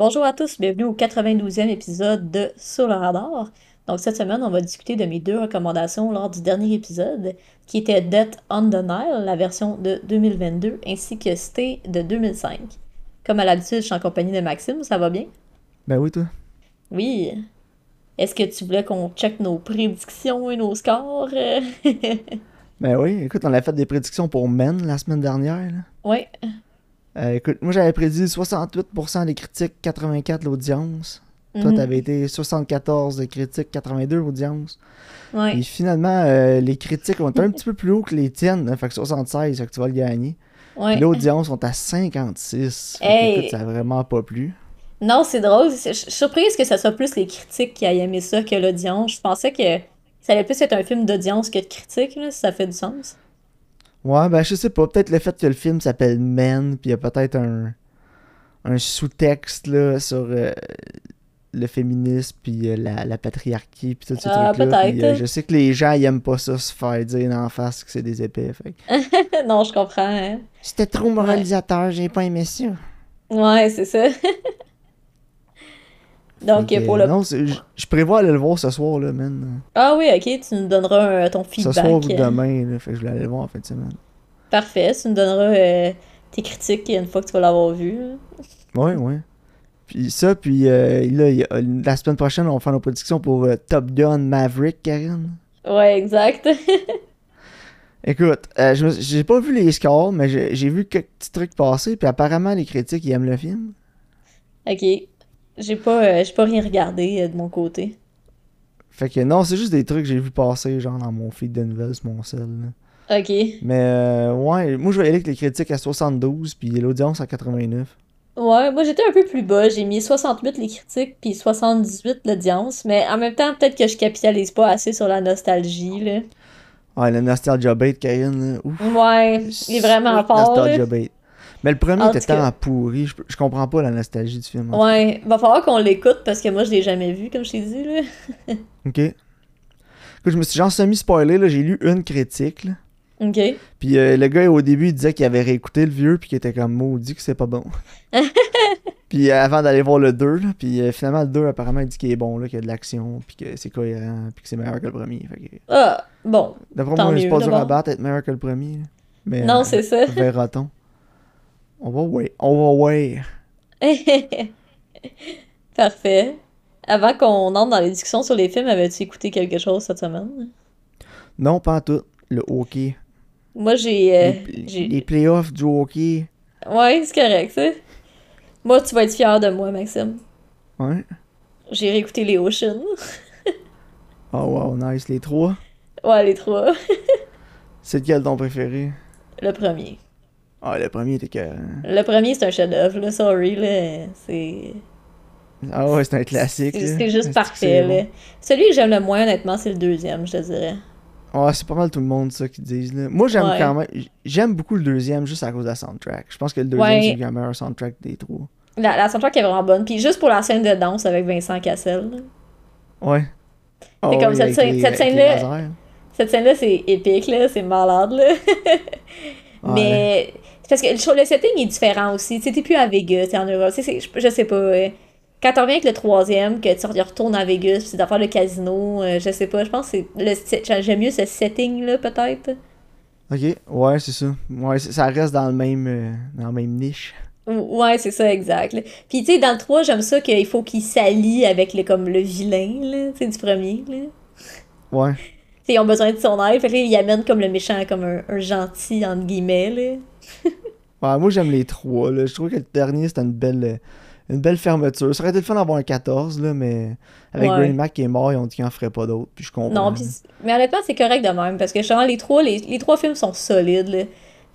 Bonjour à tous, bienvenue au 92e épisode de Sur le radar. Donc cette semaine, on va discuter de mes deux recommandations lors du dernier épisode, qui était Death on the Nile, la version de 2022, ainsi que Stay de 2005. Comme à l'habitude, je suis en compagnie de Maxime, ça va bien? Ben oui, toi. Oui. Est-ce que tu voulais qu'on check nos prédictions et nos scores? ben oui, écoute, on a fait des prédictions pour Men la semaine dernière. Oui. Euh, écoute, moi j'avais prédit 68% des critiques, 84 l'audience. Toi, Mhm. t'avais été 74 de critiques, 82 audience. Ouais. Et finalement, euh, les critiques ont été un petit peu plus haut que les tiennes, hein, fait que 76, fait que tu vas le gagner. Ouais. L'audience sont à 56. Fait que, Hey. écoute, ça a vraiment pas plu. Non, c'est drôle. Je je suis surprise que ce soit plus les critiques qui aient aimé ça que l'audience. Je pensais que ça allait plus être un film d'audience que de critique, là, si ça fait du sens. Ouais, ben je sais pas, peut-être le fait que le film s'appelle Men, puis il y a peut-être un, un sous-texte là sur euh, le féminisme, puis euh, la, la patriarchie, puis tous ces Ah. Puis, euh, je sais que les gens ils aiment pas ça se faire dire en face que c'est des épais. Fait. que- non, je comprends. hein. C'était trop moralisateur, j'ai pas aimé ça. Ouais, c'est ça. Donc, pour le. Non, je prévois aller le voir ce soir, là, man. Ah oui, ok, tu nous donneras un- ton Ce feedback. soir ou demain, là, fait que je vais aller le voir en fin de semaine. Parfait, tu nous donneras euh, tes critiques une fois que tu vas l'avoir vu. là. Ouais, ouais. Puis ça, puis euh, là, il y a- la semaine prochaine, on va faire nos prédictions pour euh, Top Gun Maverick, Karen. Ouais, exact. Écoute, euh, j'ai pas vu les scores, mais j'ai j'ai vu quelques petits trucs passer, puis apparemment les critiques ils aiment le film. ok. J'ai pas, euh, j'ai pas rien regardé euh, de mon côté. Fait que non, c'est juste des trucs que j'ai vu passer, genre dans mon feed de nouvelles sur mon cell. là. Ok. Mais euh, ouais, moi je vais aller avec les critiques à 72, puis l'audience à 89. Ouais, moi j'étais un peu plus bas. J'ai mis 68 les critiques, puis 78 l'audience. Mais en même temps, peut-être que je capitalise pas assez sur la nostalgie, là. Ouais, le Nostalgia Bait, là, ouf. Ouais, il est vraiment fort, là. Nostalgia Bait. Mais le premier En était tellement pourri, je, je comprends pas la nostalgie du film. Ouais, va falloir qu'on l'écoute parce que moi je l'ai jamais vu, comme je t'ai dit, là. Ok. Écoute, je me suis genre semi-spoilé, là, j'ai lu une critique, là. Ok. Puis euh, le gars, au début, il disait qu'il avait réécouté le vieux, puis qu'il était comme maudit que c'est pas bon. puis euh, avant d'aller voir le 2, là, puis euh, finalement, le 2, apparemment, il dit qu'il est bon, là, qu'il y a de l'action, puis que c'est cohérent, puis que c'est meilleur que le premier. Fait que, Ah, bon. d'après Tant moi, c'est pas dur à battre, être meilleur que le premier. là. Mais, Non, c'est ça. Verra-t-on. On va ouais, on va ouais. Parfait. Avant qu'on entre dans les discussions sur les films, avais-tu écouté quelque chose cette semaine? Non, pas en tout. Le hockey. Moi j'ai. euh, les, playoffs du hockey. Ouais, c'est correct, ça. Moi, tu vas être fier de moi, Maxime. Ouais. J'ai réécouté les Oceans. Oh wow, nice. Les trois? Ouais, les trois. C'est lequel ton préféré? Le premier. Ah, le premier était que. Le premier, c'est un chef-d'œuvre, là. Sorry, là. C'est. Ah ouais, c'est un classique. C'est là. juste parfait, bon? là. Celui que j'aime le moins, honnêtement, c'est le deuxième, je te dirais. Ouais, c'est pas mal tout le monde ça qui disent. Là. Moi, j'aime Ouais. quand même. J'aime beaucoup le deuxième juste à cause de la soundtrack. Je pense que le deuxième, Ouais. c'est le meilleur soundtrack des trois. La, la soundtrack est vraiment bonne. Puis juste pour la scène de danse avec Vincent Cassel. là. Ouais. Ah comme ouais, cette scène- les- cette scène-là- lasers. Cette scène-là, c'est épique, là. C'est malade, là. Ouais. Mais parce que le, le setting est différent aussi. Tu plus à Vegas, t'es en Europe. Je, sais pas. euh, Quand t'en reviens avec le troisième, que tu retournes à Vegas, c'est d'affaire le casino, euh, je sais pas. Je pense que c'est le j'aime mieux ce setting-là, peut-être. Ok, ouais, c'est ça. Ouais, ça reste dans le même, euh, dans la même niche. Ou- Ouais, c'est ça, exact. là. Puis, tu sais, dans le 3, j'aime ça qu'il faut qu'il s'allie avec le, comme, le vilain, là, tu sais, du premier, là. Ouais. Ils ont besoin de son aide, fait que là, ils amènent comme le méchant, comme un, un gentil, entre guillemets, là. Ouais, moi, j'aime les trois. Là. Je trouve que le dernier, c'était une belle, euh, une belle fermeture. Ça aurait été le fun d'avoir un 14, là, mais avec Ouais. Green Mac qui est mort, ils ont dit qu'ils en feraient pas d'autres. Puis je comprends. Non, pis, mais honnêtement, c'est correct de même, parce que justement, les trois, les, les trois films sont solides, là.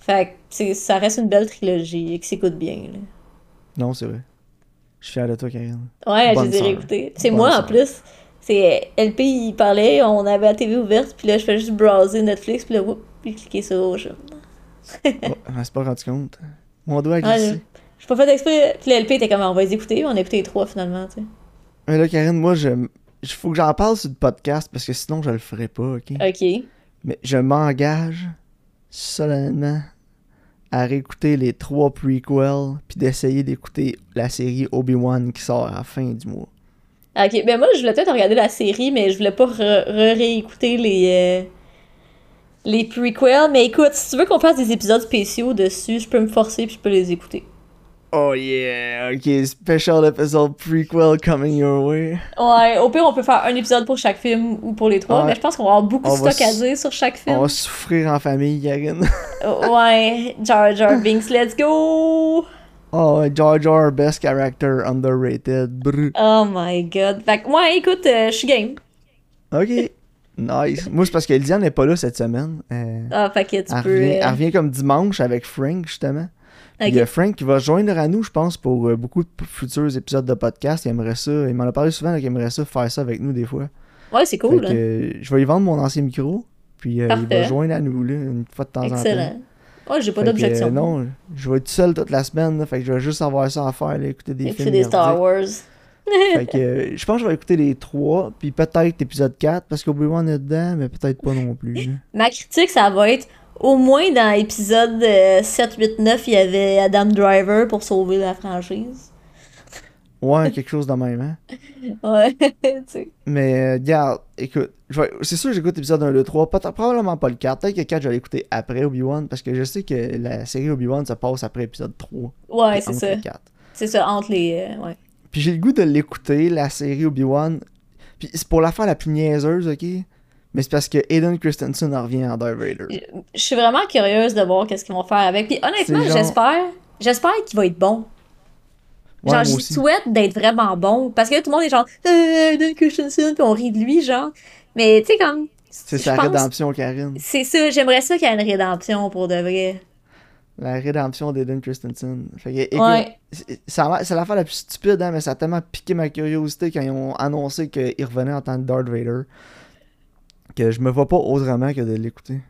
Fait que ça reste une belle trilogie qui s'écoute bien, là. Non, c'est vrai. Je suis fier de toi, Karine. Ouais, je Bonne les ai sœur. réécoutés. C'est moi, en plus. C'est LP, il parlait, on avait la TV ouverte, puis là, je fais juste browser Netflix, puis là, whoop, puis cliquer sur. Oh, je m'en suis pas rendu compte. Mon doigt a Ouais, glissé. J'ai pas fait exprès. Puis là, LP était comme, on va les écouter, on a écouté les trois, finalement, tu sais. Mais là, Karine, moi, je. Il faut que j'en parle sur le podcast parce que sinon, je le ferai pas, ok? Ok. Mais je m'engage solennellement à réécouter les trois prequels, puis d'essayer d'écouter la série Obi-Wan qui sort à la fin du mois. Ok, ben moi, je voulais peut-être regarder la série, mais je voulais pas réécouter les, euh, les prequels. Mais écoute, si tu veux qu'on fasse des épisodes spéciaux dessus, je peux me forcer puis je peux les écouter. Oh yeah, ok, special episode prequel coming your way. Ouais, au pire, on peut faire un épisode pour chaque film ou pour les trois, mais je pense qu'on va avoir beaucoup de stock à dire sur chaque film. On va souffrir en famille, Karine. ouais, Jar Jar Binks, let's go! Oh, Jar Jar, best character, underrated. Oh my god. Fait que, ouais, écoute, euh, je suis game. Ok. Nice. Moi, c'est parce que Eliane n'est pas là cette semaine. Euh, ah, fait que tu elle peux. Revient, euh, Elle revient comme dimanche avec Frank, justement. Il y a Frank qui va joindre à nous, je pense, pour beaucoup de futurs épisodes de podcast. Il aimerait ça. Il m'en a parlé souvent, qu'il aimerait ça faire ça avec nous des fois. Ouais, c'est cool. Hein. je vais lui vendre mon ancien micro. Puis il va joindre à nous là, une fois de temps en temps. Excellent. Ouais, j'ai pas d'objection. non, je vais être seul toute la semaine, fait que je vais juste avoir ça à faire, écouter des films. Écouter des Star Wars. fait que euh, je pense que je vais écouter les trois, puis peut-être l'épisode 4, parce qu'Obi-Wan est dedans, mais peut-être pas non plus. Ma critique, ça va être au moins dans l'épisode 7, 8, 9, il y avait Adam Driver pour sauver la franchise. Ouais, quelque chose de même, hein? ouais, tu sais. Mais, euh, regarde, écoute, c'est sûr que j'écoute l'épisode 1, 2, 3, probablement pas le 4. Peut-être que 4, je vais l'écouter après Obi-Wan, parce que je sais que la série Obi-Wan, ça passe après épisode 3. Ouais, c'est ça. C'est ça, entre les. Euh, ouais. Puis j'ai le goût de l'écouter, la série Obi-Wan. Puis c'est pour la faire la plus niaiseuse, ok? Mais c'est parce que Aiden Christensen revient en Darth Vader. Je suis vraiment curieuse de voir qu'est-ce qu'ils vont faire avec. Puis honnêtement, j'espère. J'espère qu'il va être bon. Genre, je souhaite d'être vraiment bon. Parce que tout le monde est genre, euh, Christensen, puis on rit de lui, genre. Mais tu sais, comme. C'est sa rédemption, Karine. C'est ça, j'aimerais ça qu'il y ait une rédemption pour de vrai. La rédemption d'Eden Christensen. Fait que, écoute, ouais. c'est l'affaire la plus stupide, hein, mais ça a tellement piqué ma curiosité quand ils ont annoncé qu'il revenait en tant que Darth Vader que je me vois pas autrement que de l'écouter.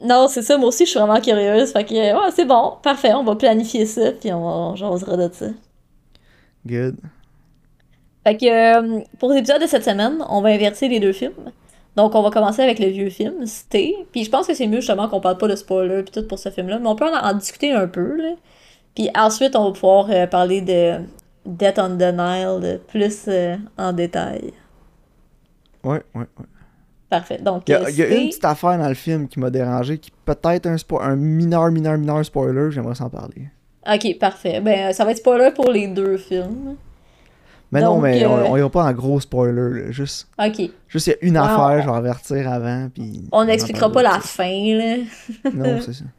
Non, c'est ça, moi aussi je suis vraiment curieuse. Fait que, ouais, c'est bon, parfait, on va planifier ça, puis on, j'osera de ça. Good. Fait que euh, pour l'épisode de cette semaine, on va inverser les deux films. Donc on va commencer avec le vieux film, Cité. Puis je pense que c'est mieux justement qu'on parle pas de spoiler puis tout pour ce film-là, mais on peut en, discuter un peu. Là. Puis ensuite, on va pouvoir euh, parler de Death on the Nile plus euh, en détail. Ouais, ouais, ouais. Parfait. Donc, il y a, une petite affaire dans le film qui m'a dérangé, qui peut-être un, un mineur, mineur, mineur spoiler, j'aimerais s'en parler. Ok, parfait. Ben, ça va être spoiler pour les deux films. Mais non, mais on, euh, ira pas en gros spoiler, juste. Ok. Juste, il y a une affaire, je vais avertir avant, puis. On n'expliquera pas la fin, là. non, c'est ça.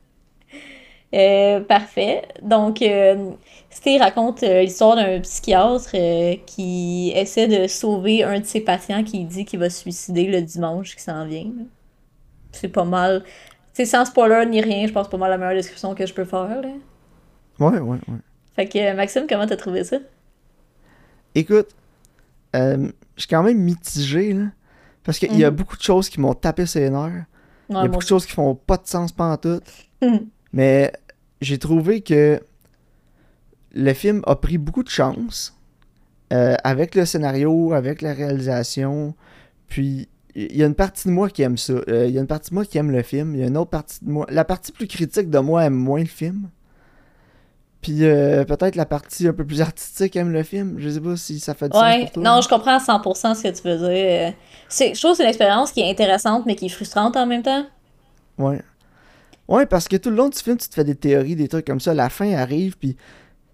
Euh, parfait. Donc, euh, raconte euh, l'histoire d'un psychiatre qui essaie de sauver un de ses patients qui dit qu'il va se suicider le dimanche qui s'en vient. C'est pas mal. C'est sans spoiler ni rien, je pense pas mal la meilleure description que je peux faire. Là. Ouais, ouais, ouais. Fait que, Maxime, comment t'as trouvé ça? Écoute, je suis quand même mitigé, là. Parce qu'il y a mhm. beaucoup de choses qui m'ont tapé ses nerfs. Il y a beaucoup de choses qui font pas de sens pendant tout. Mais j'ai trouvé que le film a pris beaucoup de chance euh, avec le scénario, avec la réalisation. Puis il y a une partie de moi qui aime ça. Euh, il y a une partie de moi qui aime le film. Il y a une autre partie de moi. La partie plus critique de moi aime moins le film. Puis euh, peut-être la partie un peu plus artistique aime le film. Je sais pas si ça fait du sens pour toi. Non, je comprends à 100% ce que tu veux dire. je trouve que c'est une expérience qui est intéressante mais qui est frustrante en même temps. Ouais. Ouais, parce que tout le long du film, tu te fais des théories, des trucs comme ça. La fin arrive, puis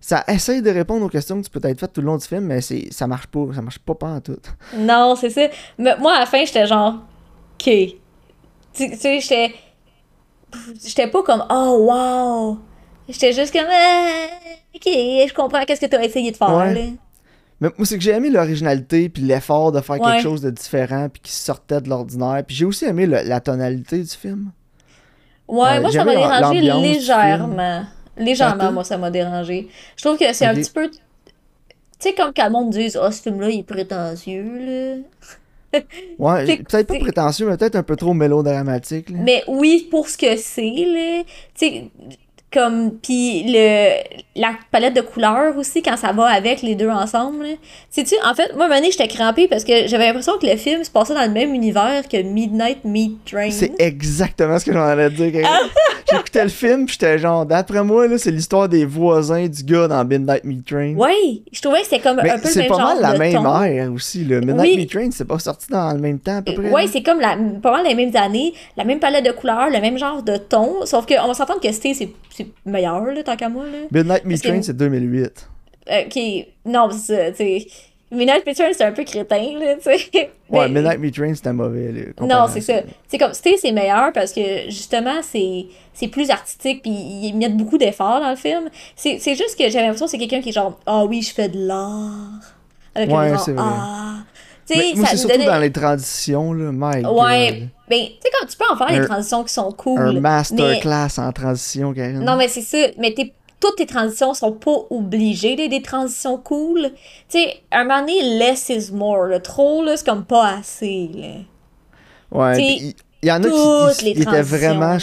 ça essaye de répondre aux questions que tu peux être faites tout le long du film, mais c'est ça marche pas. Ça marche pas pas en tout. Non, c'est ça. Mais moi, à la fin, j'étais genre, OK. Tu sais, j'étais. J'étais pas comme, oh, wow. J'étais juste comme, ah, OK, je comprends qu'est-ce que tu as essayé de faire, là. Mais moi, c'est que j'ai aimé l'originalité puis l'effort de faire quelque chose de différent puis qui sortait de l'ordinaire. Puis j'ai aussi aimé la tonalité du film. Ouais, moi, ça m'a dérangé légèrement. Légèrement, moi, ça m'a dérangé. Je trouve que c'est un petit peu. Tu sais, comme quand le monde dit Ah, oh, ce film-là, il est prétentieux, là. ouais, peut-être pas prétentieux, mais peut-être un peu trop mélodramatique. Là. Mais oui, pour ce que c'est, là. Tu sais, comme puis le la palette de couleurs aussi quand ça va avec les deux ensemble sais tu en fait moi Mané j'étais crampée parce que j'avais l'impression que le film se passait dans le même univers que Midnight Meat Train. C'est exactement ce que j'en allais dire j'écoutais le film puis j'étais genre d'après moi là c'est l'histoire des voisins du gars dans Midnight Meat Train. Ouais je trouvais que c'était comme un peu le même c'est pas mal la même ère aussi le Midnight Meat Train c'est pas sorti dans le même temps à peu près ouais c'est comme la pas mal les mêmes années la même palette de couleurs le même genre de ton sauf qu'on va s'entendre que c'était c'est meilleur, là, tant qu'à moi. Là. Midnight Me Train, c'est 2008. Ok, non, c'est ça, tu Midnight Me Train, c'est un peu crétin, là, tu sais. Ouais, Midnight Me Train, c'était mauvais, là. Non, c'est ça. C'est comme, Stay, c'est meilleur parce que, justement, c'est plus artistique, puis ils mettent beaucoup d'efforts dans le film. C'est juste que j'avais l'impression que c'est quelqu'un qui est genre, ah oui, je fais de l'art. ouais, c'est vrai. Ah. Moi, c'est surtout dans les transitions, là, my Ouais, ben, tu sais, comme tu peux en faire des transitions qui sont cool. Un masterclass en transition, Karine. Non, mais c'est ça. Mais toutes tes transitions sont pas obligées d'être des transitions cool. Tu sais, un moment donné, less is more. Le trop, là, c'est comme pas assez, là. Ouais, il y, en a qui, étaient vraiment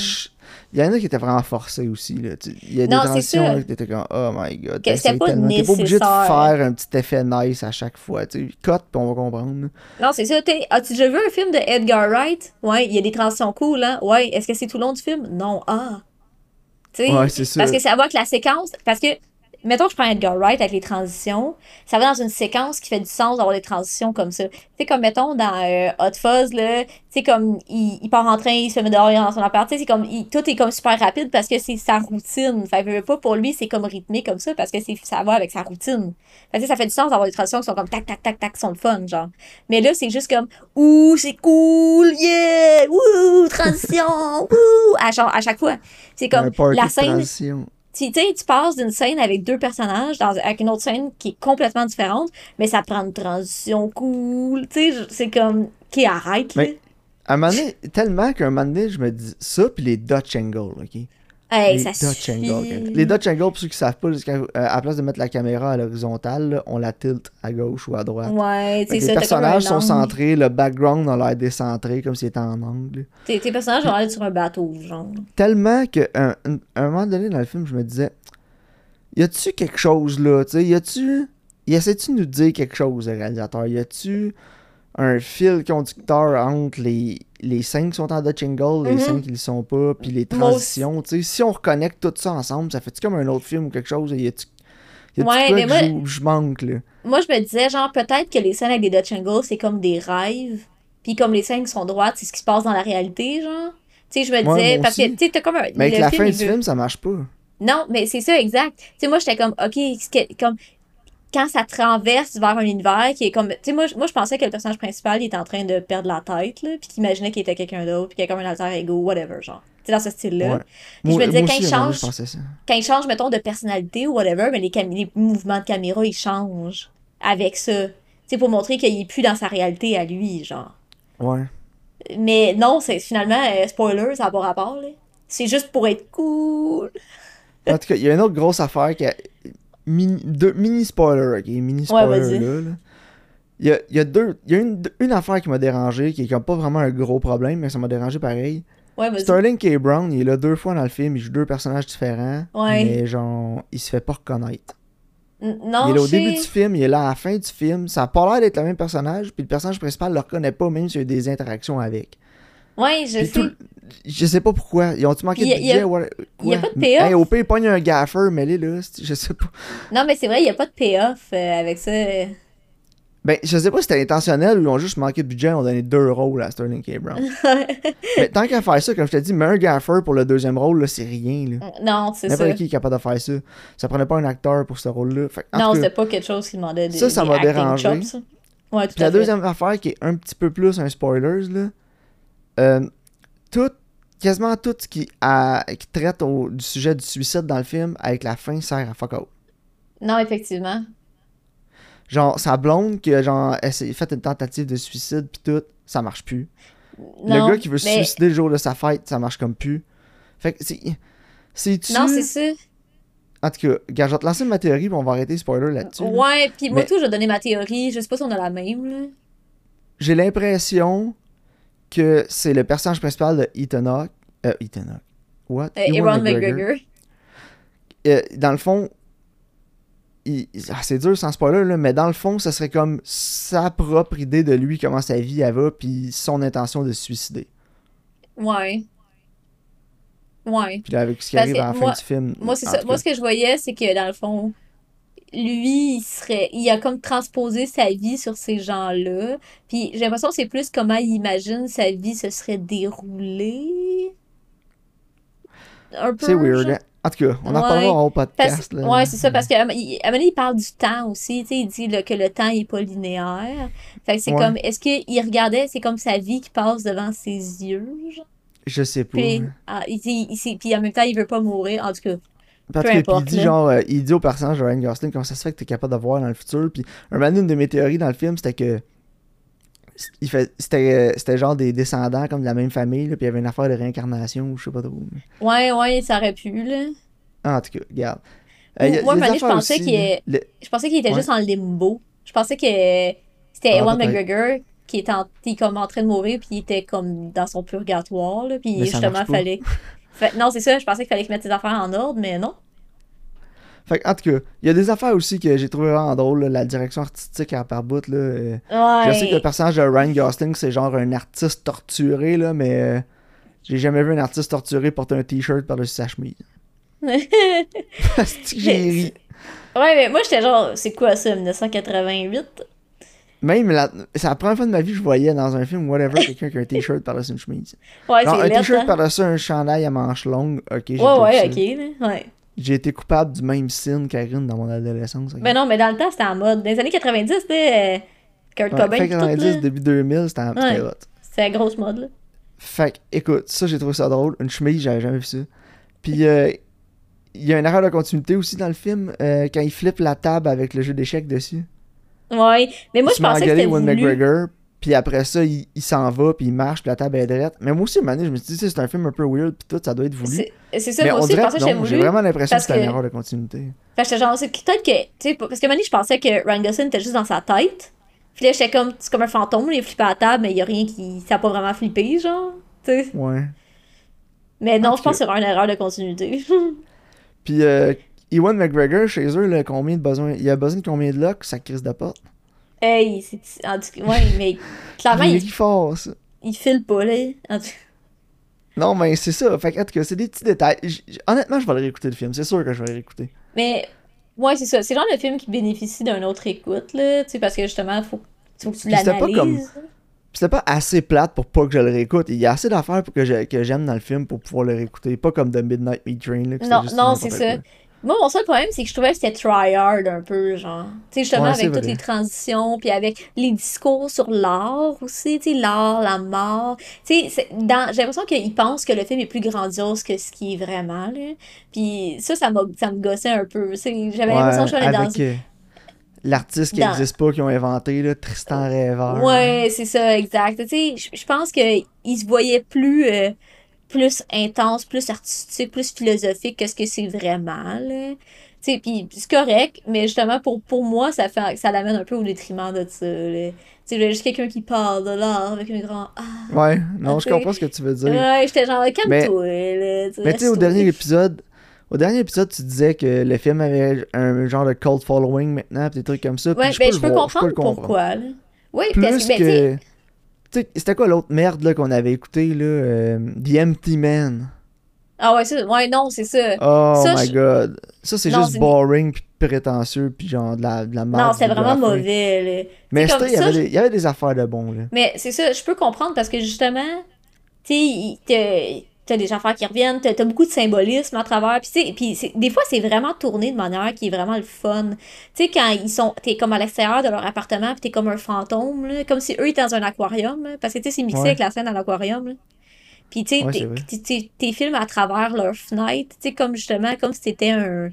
il y en a qui étaient vraiment forcés aussi. Là. Il y a des transitions qui étaient comme Oh my god. T'es pas, pas obligé de faire un petit effet nice à chaque fois. Tu cut puis on va comprendre. Non, c'est ça. As-tu déjà vu un film de Edgar Wright? Ouais, il y a des transitions cool, hein? Ouais. Est-ce que c'est tout le long du film? Non. Ah. ouais, c'est ça. Parce que ça va avec la séquence. Parce que mettons que je prends Edgar Wright avec les transitions, ça va dans une séquence qui fait du sens d'avoir des transitions comme ça. Tu sais, comme mettons dans euh, Hot Fuzz, là, tu sais, comme il, il, part en train, il se met dehors dans son appart, tu sais, c'est comme, tout est comme super rapide parce que c'est sa routine. Fait que pas pour lui, c'est comme rythmé comme ça parce que ça va avec sa routine. Fait que ça fait du sens d'avoir des transitions qui sont comme tac, tac, tac, tac, qui sont le fun, genre. Mais là, c'est juste comme, ouh, c'est cool, yeah, ouh, transition, ouh, à, genre, à chaque fois. C'est comme, la scène tu sais, tu passes d'une scène avec deux personnages dans, avec une autre scène qui est complètement différente, mais ça prend une transition cool. Tu sais, c'est comme, qui arrête. Mais, à un moment donné, tellement qu'un moment donné, je me dis ça, puis les Dutch Angles, OK? Les, Dutch angles, les Dutch Angles, pour ceux qui savent pas, euh, à la place de mettre la caméra à l'horizontale, on la tilte à gauche ou à droite. Ouais, c'est ça. Les personnages sont centrés, le background a l'air décentré, comme s'il était en angle. Tes, personnages ont l'air sur un bateau, genre. Tellement qu'à un, un, moment donné dans le film, je me disais, y a-tu quelque chose là, tu sais, y a-tu. Y essaie-tu de nous dire quelque chose, le réalisateur? Y a-tu un fil conducteur entre les, les scènes qui sont en Dutch Angle, les mm-hmm. scènes qui ne le sont pas, puis les transitions. Si on reconnecte tout ça ensemble, ça fait comme un autre film ou quelque chose? Y a-tu ouais, mais moi, je, manque, là? Moi, je me disais, genre, peut-être que les scènes avec des Dutch Angle, c'est comme des rêves. Puis comme les scènes qui sont droites, c'est ce qui se passe dans la réalité, genre. Tu sais, je me disais, parce que, tu sais, t'as comme un. Mais avec la fin du film, ça marche pas. Non, mais c'est ça, exact. Tu sais, moi, j'étais comme, OK, comme, quand ça traverse vers un univers qui est comme. Tu sais, moi, moi, je pensais que le personnage principal il était en train de perdre la tête, là, puis qu'il imaginait qu'il était quelqu'un d'autre, puis qu'il a comme un alter ego, whatever, genre. Tu sais, dans ce style-là. Puis je me disais, quand il change. Quand il change, mettons, de personnalité ou whatever, mais les, les mouvements de caméra, ils changent avec ça. Tu sais, pour montrer qu'il est plus dans sa réalité à lui, genre. Ouais. Mais non, c'est finalement, euh, spoiler, ça n'a pas rapport, là. C'est juste pour être cool. En tout cas, il y a une autre grosse affaire qui a mini, deux, mini spoiler, ok? Mini spoiler là, Il y a, il y a, deux. Il y a une, une affaire qui m'a dérangé, qui est comme pas vraiment un gros problème, mais ça m'a dérangé pareil. Ouais, Sterling K. Brown, il est là deux fois dans le film, il joue deux personnages différents. Ouais. Mais genre, il se fait pas reconnaître. non, il est là au début du film, il est là à la fin du film. Ça a pas l'air d'être le même personnage, puis le personnage principal le reconnaît pas, même s'il y a des interactions avec. Ouais, je sais. je sais pas pourquoi. Ils ont-tu manqué de budget? Il n'y a pas de payoff. Hey, au pire, il un gaffer, mais là, je sais pas. Non, mais c'est vrai, il n'y a pas de payoff euh, avec ça. Ben, je sais pas si c'était intentionnel ou ils ont juste manqué de budget, ils ont donné deux rôles à Sterling K. Brown. mais tant qu'à faire ça, comme je t'ai dit, mais un gaffer pour le deuxième rôle, là, c'est rien. Là. Non, c'est ça. N'importe qui est capable de faire ça. Ça prenait pas un acteur pour ce rôle-là. Non, c'était pas quelque chose qui demandait des Ça, ça m'a dérangé. Ouais, tout Puis la deuxième affaire qui est un petit peu plus un spoilers, là. Euh, tout, quasiment tout ce qui, qui traite du sujet du suicide dans le film, avec la fin, sert à fuck out. Non, effectivement. Genre, sa blonde qui a genre, fait une tentative de suicide, puis tout, ça marche plus. le gars qui veut se suicider le jour de sa fête, ça marche comme plus. Fait que c'est. C'est-tu. Non, c'est ça. En tout cas, gars, je vais te lancer ma théorie, puis on va arrêter spoiler là-dessus. Ouais, puis moi, tout, je vais donner ma théorie. Je sais pas si on a la même, là. J'ai l'impression que c'est le personnage principal de Ethan Hawke. Euh, Ethan Hawke. What? Euh, Ewan McGregor. euh, dans le fond, il- ah, c'est dur sans spoiler, là, mais dans le fond, ça serait comme sa propre idée de lui, comment sa vie elle va, puis son intention de se suicider. Ouais. Ouais. Puis là, avec ce qui Parce arrive à la fin moi- du film. Moi, c'est ça. Moi, cas. ce que je voyais, c'est que dans le fond, lui, il serait. Il a comme transposé sa vie sur ces gens-là. Puis j'ai l'impression que c'est plus comment il imagine sa vie se serait déroulée. Un peu. C'est weird. hein. En tout cas, on en Ouais. reparlera au Parce- podcast. là. ouais, c'est ça, parce un il, à un moment donné, il parle du temps aussi, tu sais, il dit là, que le temps n'est pas linéaire. Fait que c'est Ouais. comme, est-ce qu'il regardait, c'est comme sa vie qui passe devant ses yeux, genre? Je sais pas. Puis, ah, il il, puis en même temps, il veut pas mourir, en tout cas. Parce peu que, puis importe, il dit genre, euh, il dit au personnage de Ryan Gosling comment ça se fait que t'es capable de voir dans le futur? Puis un moment donné, une de mes théories dans le film, c'était que il fait, c'était, euh, c'était genre des descendants comme de la même famille, là, puis il y avait une affaire de réincarnation ou je sais pas trop. Ouais, ouais, ça aurait pu, là. Ah, en tout cas, regarde. A- moi, je pensais qu'il là. est- Le- Je pensais qu'il était Ouais. juste en limbo. Je pensais que c'était Ah, Ewan. McGregor qui était, en- comme en train de mourir, puis il était comme dans son purgatoire, là, puis Mais justement, fallait... Fait- non, c'est ça, je pensais qu'il fallait qu'il mette ses affaires en ordre, mais non. Fait que, en tout cas, il y a des affaires aussi que j'ai trouvé vraiment drôles. là, La direction artistique à part bout, là. euh, Ouais. Je sais que le personnage de Ryan Gosling, c'est genre un artiste torturé, là, mais euh, j'ai jamais vu un artiste torturé porter un t-shirt par-dessus sa chemise. Que j'ai ri. Ouais, mais moi, j'étais genre, c'est quoi ça, 1988? Même, la... c'est la première fois de ma vie que je voyais dans un film, whatever, quelqu'un qui a un t-shirt par-dessus une chemise. Ouais, Genre, un t-shirt hein? par-dessus un chandail à manches longues, ok, j'ai Ouais, ok, là, ouais. J'ai été coupable du même signe Karine dans mon adolescence. ok. Mais non, mais dans le temps, c'était en mode. Dans les années 90, c'était euh, Kurt Ouais, Cobain fin pis tout, 90, là. début 2000, c'était c'était Ouais. C'était la grosse mode, là. Fait que, écoute, ça, j'ai trouvé ça drôle. Une chemise, j'avais jamais vu ça. Puis, euh, il y a une erreur de continuité aussi dans le film, euh, quand il flippe la table avec le jeu d'échecs dessus. Ouais. Mais moi, je pensais que c'était voulu. McGregor, puis après ça, il, il s'en va, puis il marche, puis la table est droite. Mais moi aussi, année, je me suis dit, c'est un film un peu weird, puis tout, ça doit être voulu. C'est ça, Mais moi on aussi, je dirait pensais que c'était non, j'ai vraiment l'impression que c'était une erreur de continuité. Fait que j'étais genre, c'est peut-être que, parce que Manny, je pensais que Ryan Gosling était juste dans sa tête. Puis là, j'étais comme, c'est comme un fantôme, il est flippé à la table, mais il y a rien qui, ça a pas vraiment flippé, genre, tu sais. Ouais. Mais non, je pense que c'est vraiment une erreur de continuité. Puis, euh, Ewan McGregor, chez eux, là, combien de besoin... il a besoin de combien de locks, sa crise de porte? hey, c'est, en tout cas, ouais, mais clairement, il il, fort, ça? il file pas, là. En tout Non, mais c'est ça. Fait que, en tout cas, c'est des petits détails. J- honnêtement, je vais le réécouter le film. C'est sûr que je vais le réécouter. Mais, ouais, c'est ça. C'est le genre de film qui bénéficie d'un autre écoute, là, tu sais, parce que justement, faut, faut que tu Puis c'était pas l'analyses. comme- C'était pas assez plate pour pas que je le réécoute. Il y a assez d'affaires pour que je- que j'aime dans le film pour pouvoir le réécouter. Pas comme The Midnight Meat Train. Là, que Non, non, c'est quoi. Moi, mon seul problème, c'est que je trouvais que c'était tryhard un peu, genre. Tu sais, justement, Ouais, avec toutes les transitions, puis avec les discours sur l'art aussi, tu sais, l'art, la mort. Tu sais, dans- j'ai l'impression qu'ils pensent que le film est plus grandiose que ce qui est vraiment, là. Puis ça, ça, m'a- ça me gossait un peu. Tu sais, J'avais l'impression que je allais dans... euh, l'artiste qui n'existe pas, qui ont inventé, là, Tristan Rêveur. Ouais, c'est ça, exact. Tu sais, je pense qu'il se voyait plus, euh, plus intense, plus artistique, plus philosophique que ce que c'est vraiment, là. Tu sais, puis c'est correct, mais justement, pour, pour moi, ça fait, ça l'amène un peu au détriment de ça, là. Tu sais, juste quelqu'un qui parle de l'art avec un grand « Ah! Ouais, non, je comprends ce que tu veux » dire. Ouais, j'étais genre « Calme-toi, là. Mais tu sais, au dernier épisode, au dernier épisode, tu disais que le film avait un genre de cult following maintenant, pis des trucs comme ça. Ouais, ben, peux je peux voir, je peux comprendre pourquoi, là. Oui, parce que, ben, c'était quoi l'autre merde là, qu'on avait écouté là euh, The Empty Man? Ah ouais, ça, ouais, non, c'est ça. Oh Ça, my je- god. Ça, c'est juste boring puis prétentieux puis genre de la, de la merde. Non, c'était vraiment mauvais, là. Mais il y avait des- il y avait des affaires de bon là. Mais c'est ça, je peux comprendre parce que justement, tu sais, t'as- des affaires qui reviennent, t'as t'as beaucoup de symbolisme à travers. Puis, puis des fois, c'est vraiment tourné de manière qui est vraiment le fun. Tu sais, quand ils sont, t'es comme à l'extérieur de leur appartement, puis t'es comme un fantôme, là, comme si eux étaient dans un aquarium, là, parce que tu sais, c'est mixé Ouais. avec la scène à l'aquarium. Puis, tu sais, t'es- films à travers leur fenêtre, tu sais, comme justement, comme si t'étais un,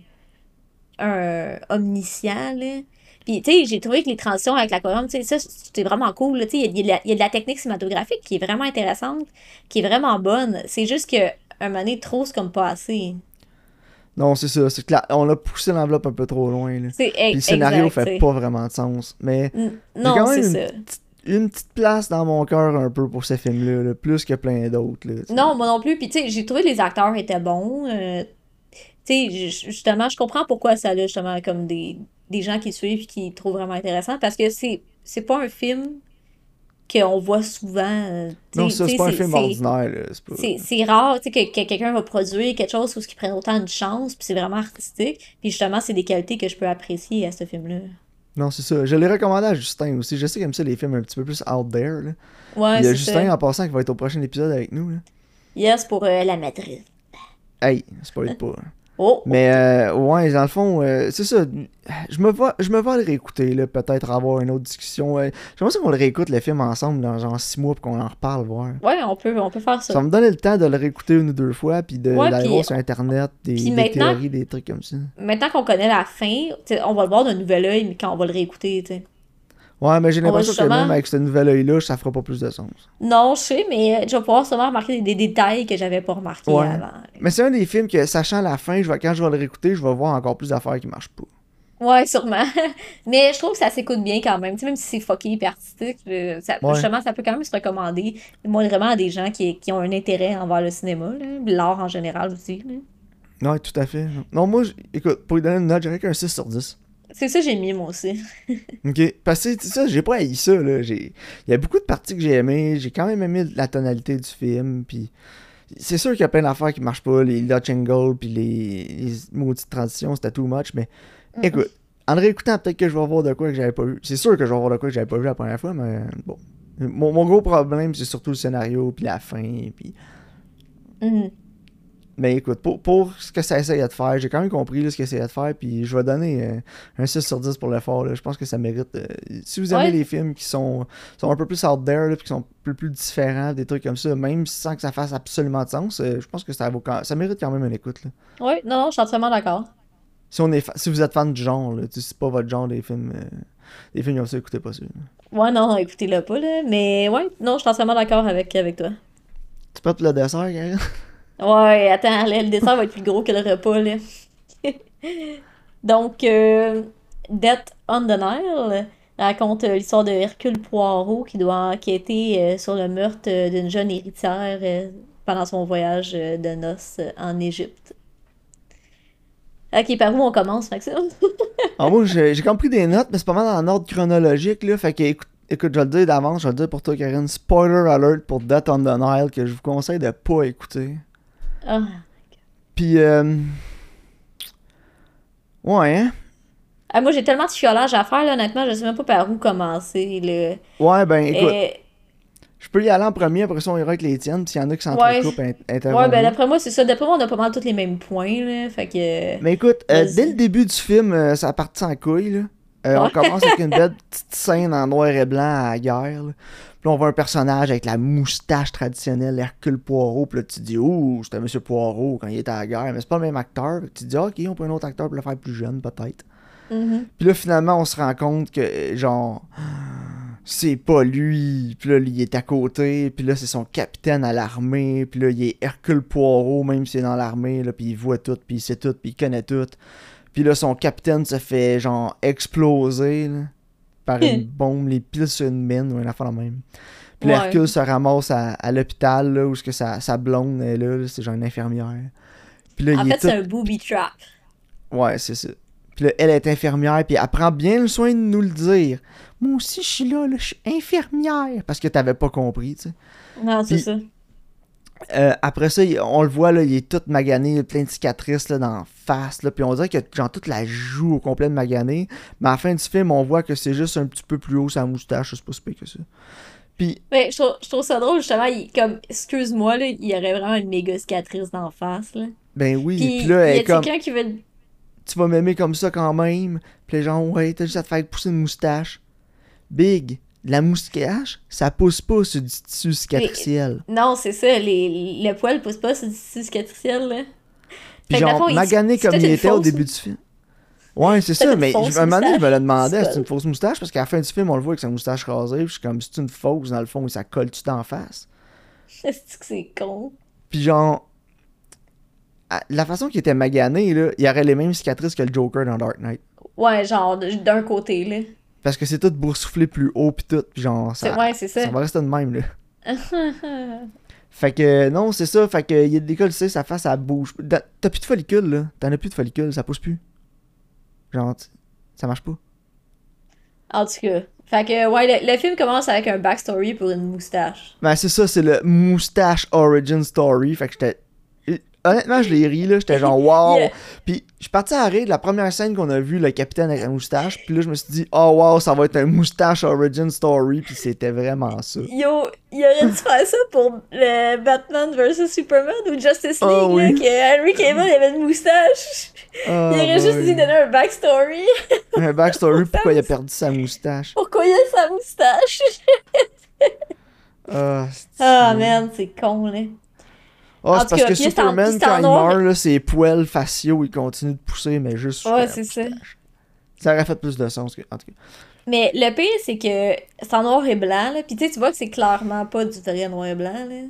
un omniscient, là. Puis, tu sais, j'ai trouvé que les transitions avec l'aquarium, tu sais, ça, c'était vraiment cool. Tu sais, il y, a- y de la- il y a de la technique cinématographique qui est vraiment intéressante, qui est vraiment bonne. C'est juste que, un moment donné, trop, c'est comme pas assez. Non, c'est ça. C'est là, on a poussé l'enveloppe un peu trop loin là. Puis le scénario exact, fait pas vraiment de sens. Mais Non, quand c'est ça. une petite, une petite place dans mon cœur un peu pour ce film-là, là, plus que plein d'autres. Non, moi non plus. Puis, tu sais, j'ai trouvé que les acteurs étaient bons. euh, tu sais, justement, je comprends pourquoi ça a justement comme des, des gens qui suivent et qui trouvent vraiment intéressant parce que c'est c'est pas un film qu'on voit souvent. Euh, non, ça, c'est pas un film ordinaire. C'est rare que, que quelqu'un va produire quelque chose où qui prend autant de chance, puis c'est vraiment artistique. Puis justement, c'est des qualités que je peux apprécier à ce film-là. Non, c'est ça. Je l'ai recommandé à Justin aussi. Je sais qu'il aime ça les films un petit peu plus out there. Là. Ouais, Il y a Justin en passant qui va être au prochain épisode avec nous. Là. Yes, pour euh, la Madrid. Hey, spoil pas. Oh, Mais euh, ouais, dans le fond, euh, c'est ça. Je me vois, je me vois le réécouter, là, peut-être avoir une autre discussion. J'aimerais ça qu'on le réécoute le film ensemble dans genre six mois pour qu'on en reparle, voir. Ouais, on peut, on peut faire ça. Ça me donner le temps de le réécouter une ou deux fois, puis de d'aller voir sur internet des, des théories, des trucs comme ça. Maintenant qu'on connaît la fin, on va le voir d'un nouvel œil, mais quand on va le réécouter, tu sais. Ouais, mais j'ai l'impression que même avec ce nouvel œil-là, ça fera pas plus de sens. Non, je sais, mais je vais pouvoir sûrement remarquer des, détails que j'avais pas remarqués avant. Mais c'est un des films que, sachant la fin, je vais, quand je vais le réécouter, je vais voir encore plus d'affaires qui marchent pas. Ouais, sûrement. mais je trouve que ça s'écoute bien quand même. Tu sais, même si c'est fucké hyper artistique, ça, justement, ça peut quand même se recommander. Moi, vraiment à des gens qui, qui, ont un intérêt envers le cinéma, l'art en général aussi. Non, tout à fait. Non, moi, écoute, pour lui donner une note, j'aurais qu'un 6 sur 10. C'est ça j'ai mis, moi aussi. ok. Parce que, ça, j'ai pas haï ça, là. Il y a beaucoup de parties que j'ai aimées. J'ai quand même aimé la tonalité du film. Puis c'est sûr qu'il y a plein d'affaires qui marchent pas. Les Dutch Angle, puis les, les maudites transitions, c'était too much. Mais écoute, en réécoutant, peut-être que je vais voir de quoi que j'avais pas vu. C'est sûr que je vais voir de quoi que j'avais pas vu la première fois, mais bon. Mon, mon gros problème, c'est surtout le scénario, puis la fin, puis. Mm-hmm. Mais écoute, pour, ce que ça essayait de faire, j'ai quand même compris ce que essayait de faire, puis je vais donner euh, un 6 sur 10 pour l'effort. Je pense que ça mérite. Euh, si vous aimez les films qui sont, sont un peu plus out there, puis qui sont un peu plus différents, des trucs comme ça, même sans que ça fasse absolument de sens, euh, je pense que ça, vaut ça mérite quand même une écoute. Oui, non, non, je suis entièrement d'accord. Si, on est si vous êtes fan du genre, là, c'est pas votre genre des films. des films comme ça, écoutez pas ça. Ouais, non, écoutez-le pas, là. Mais ouais, non, je suis entièrement d'accord avec, avec toi. Tu peux le dessert, Karen? Ouais, attends, le dessert va être plus gros que le repas, là. Donc, euh, Death on the Nile raconte euh, l'histoire de Hercule Poirot qui doit enquêter euh, sur le meurtre d'une jeune héritière pendant son voyage de noces en Égypte. Ok, par où on commence, Maxime? ah, moi, j'ai compris des notes, mais c'est pas mal en ordre chronologique, là. Fait que, écoute, écoute, je vais le dire d'avance, je vais le dire pour toi, Karine. Spoiler alert pour Death on the Nile que je vous conseille de pas écouter. Oh Puis, euh... ouais, hein? Ah, moi, j'ai tellement de chiolage à faire, là, honnêtement, je sais même pas par où commencer. Le... Ouais, ben, écoute. Je peux y aller en premier, après ça, on ira avec les tiennes, puis s'il y en a qui s'entrecoupent, ouais. Ouais, ben, d'après moi, c'est ça. D'après moi, on a pas mal tous les mêmes points, là. Fait que. Mais écoute, euh, dès le début du film, euh, ça partit en couille, là. Euh, on commence avec une belle petite scène en noir et blanc à la guerre. Là. Puis on voit un personnage avec la moustache traditionnelle, Hercule Poirot. Puis là, tu te dis, oh, c'était Monsieur Poirot quand il était à la guerre. Mais c'est pas le même acteur. tu te dis, ok, on peut un autre acteur pour le faire plus jeune, peut-être. Mm-hmm. Puis là, finalement, on se rend compte que, genre, c'est pas lui. Puis là, il est à côté. Puis là, c'est son capitaine à l'armée. Puis là, il est Hercule Poirot, même s'il est dans l'armée. Puis il voit tout, puis il sait tout, puis il connaît tout. Puis là, son capitaine se fait, genre, exploser. Là par une bombe, les piles sur une mine ou une affaire même. Puis Hercule se ramasse à, l'hôpital, là, où que sa, sa blonde est là, c'est genre une infirmière. Puis là, en fait, c'est un booby trap. Ouais, c'est ça. Puis là, elle est infirmière, puis elle prend bien le soin de nous le dire. Moi aussi, je suis là, là je suis infirmière. Parce que t'avais pas compris, tu sais. Non, c'est ça. Euh, après ça, on le voit, là, il est tout magané, plein de cicatrices là, dans la face. Là, puis on dirait que genre toute la joue au complet de magané. Mais à la fin du film, on voit que c'est juste un petit peu plus haut sa moustache, c'est pas si que ça. Puis. Mais je trouve, ça drôle, justement, comme, excuse-moi, là, il y aurait vraiment une méga cicatrice dans la face. Là. Ben oui, puis, là, elle est comme. quelqu'un qui veut. Tu vas m'aimer comme ça quand même. Puis les gens, ouais, t'as juste à te faire pousser une moustache. Big, la moustache, ça pousse pas sur du tissu cicatriciel. non, c'est ça, les, le poil pousse pas sur du tissu cicatriciel, là. Puis genre, magané comme il était au début du film. Ouais, c'est ça, mais à un moment donné, je me le demandais, c'est une fausse moustache, parce qu'à la fin du film, on le voit avec sa moustache rasée, puis je suis comme, c'est une fausse, dans le fond, ça colle tout en face. Est-ce que c'est con? Puis genre, la façon qu'il était magané, là, il y aurait les mêmes cicatrices que le Joker dans Dark Knight. Ouais, genre, d'un côté, là. Parce que c'est tout boursouflé plus haut pis tout, pis genre ça, ouais, ça. ça va rester de même là. fait que, non, c'est ça. Fait que, il y a des tu sais, sa face, ça bouge. T'as plus de follicules, là. T'en as plus de follicules, ça pousse plus. Genre, ça marche pas. En tout cas. Fait que, ouais, le, film commence avec un backstory pour une moustache. Ben, c'est ça, c'est le moustache origin story. Fait que j'étais honnêtement, je l'ai ri, là. J'étais genre, wow. Puis, je suis parti à rire de la première scène qu'on a vu, le capitaine avec la moustache. Puis là, je me suis dit, oh, wow, ça va être un moustache origin story. Puis c'était vraiment ça. Yo, il aurait dû faire ça pour le Batman vs Superman ou Justice League, oh, là, que Henry Cavill avait une moustache. Oh, il aurait juste dû donner un backstory. un backstory, pourquoi il a perdu sa moustache. Pourquoi il a sa moustache? Ah, oh, merde, c'est con, là. Oh, c'est parce que Superman, quand il meurt, là, ses poils faciaux, ils continuent de pousser, mais juste. Ouais, c'est ça. Ça aurait fait plus de sens, que... en tout cas. Mais le pire, c'est que c'est en noir et blanc, là. Puis tu sais, tu vois que c'est clairement pas du vrai noir et blanc, là.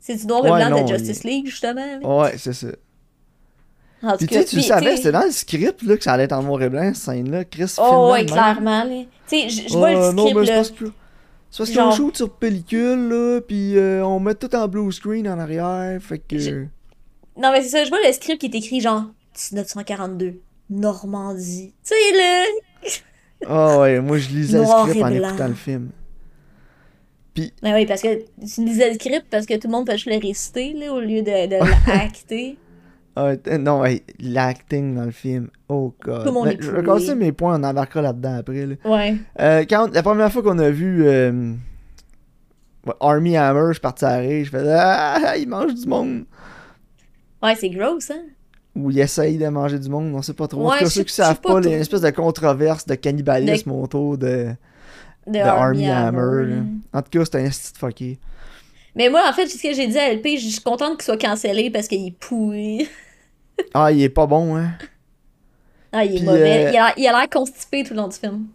C'est du noir et blanc de Justice League, justement. Là. Ouais, c'est ça. En tout cas, tu le savais, c'était dans le script là, que ça allait être en noir et blanc, cette scène-là. Chris Oh, ouais, clairement. Tu sais, je vois le script. Non, mais là. C'est parce qu'on shoot sur pellicule, là, pis euh, on met tout en blue screen en arrière, fait que... Non, mais c'est ça, je vois le script qui est écrit genre 1942, Normandie. Tu sais, là... Ah oh, ouais, moi je lisais le script en écoutant le film. Puis... Ben oui, parce que tu lisais le script parce que tout le monde peut juste le réciter, là, au lieu de, de l'acter. Ah, non, l'acting dans le film. Oh god. je vais casser mes points, on embarquera là-dedans après. Là. Ouais. Euh, quand, la première fois qu'on a vu euh, Army Hammer, je suis parti à rire, je fais Ah, il mange du monde. Ouais, c'est gross, hein? Ou il essaye de manger du monde, on sait pas trop. Ouais, ceux qui savent pas, il y a une espèce de controverse de cannibalisme autour de, de, Army, Hammer. En tout cas, c'est un institut fucké. Mais moi, en fait, ce que j'ai dit à LP, je suis contente qu'il soit cancellé parce qu'il est pourri. Ah, il est pas bon, hein? Ah, il est mauvais. Euh, il a l'air constipé tout le long du film.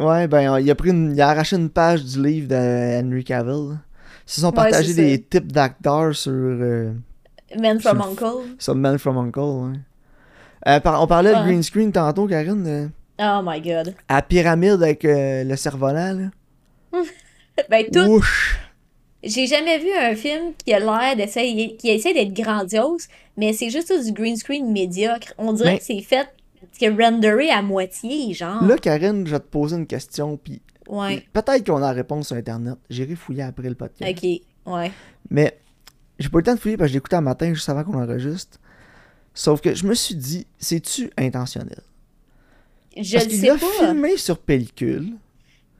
Ouais, ben, il a pris il a arraché une page du livre de Henry Cavill. Ils se sont partagés des types d'acteurs sur. Euh, Men from Uncle. Sur Men from Uncle, ouais. Euh, on parlait de green screen tantôt, Karine. oh my god. À Pyramide avec le cerf-volant, là. ben, tout. J'ai jamais vu un film qui a l'air d'essayer, qui essaie d'être grandiose, mais c'est juste du green screen médiocre. On dirait que c'est fait, que renderé à moitié, genre. Là, Karine, je vais te poser une question, puis ouais. peut-être qu'on a la réponse sur Internet. J'irai fouiller après le podcast. Ok, ouais. Mais j'ai pas eu le temps de fouiller parce que écouté un matin juste avant qu'on enregistre. Sauf que je me suis dit, c'est-tu intentionnel? Je parce sais pas. filmé sur pellicule.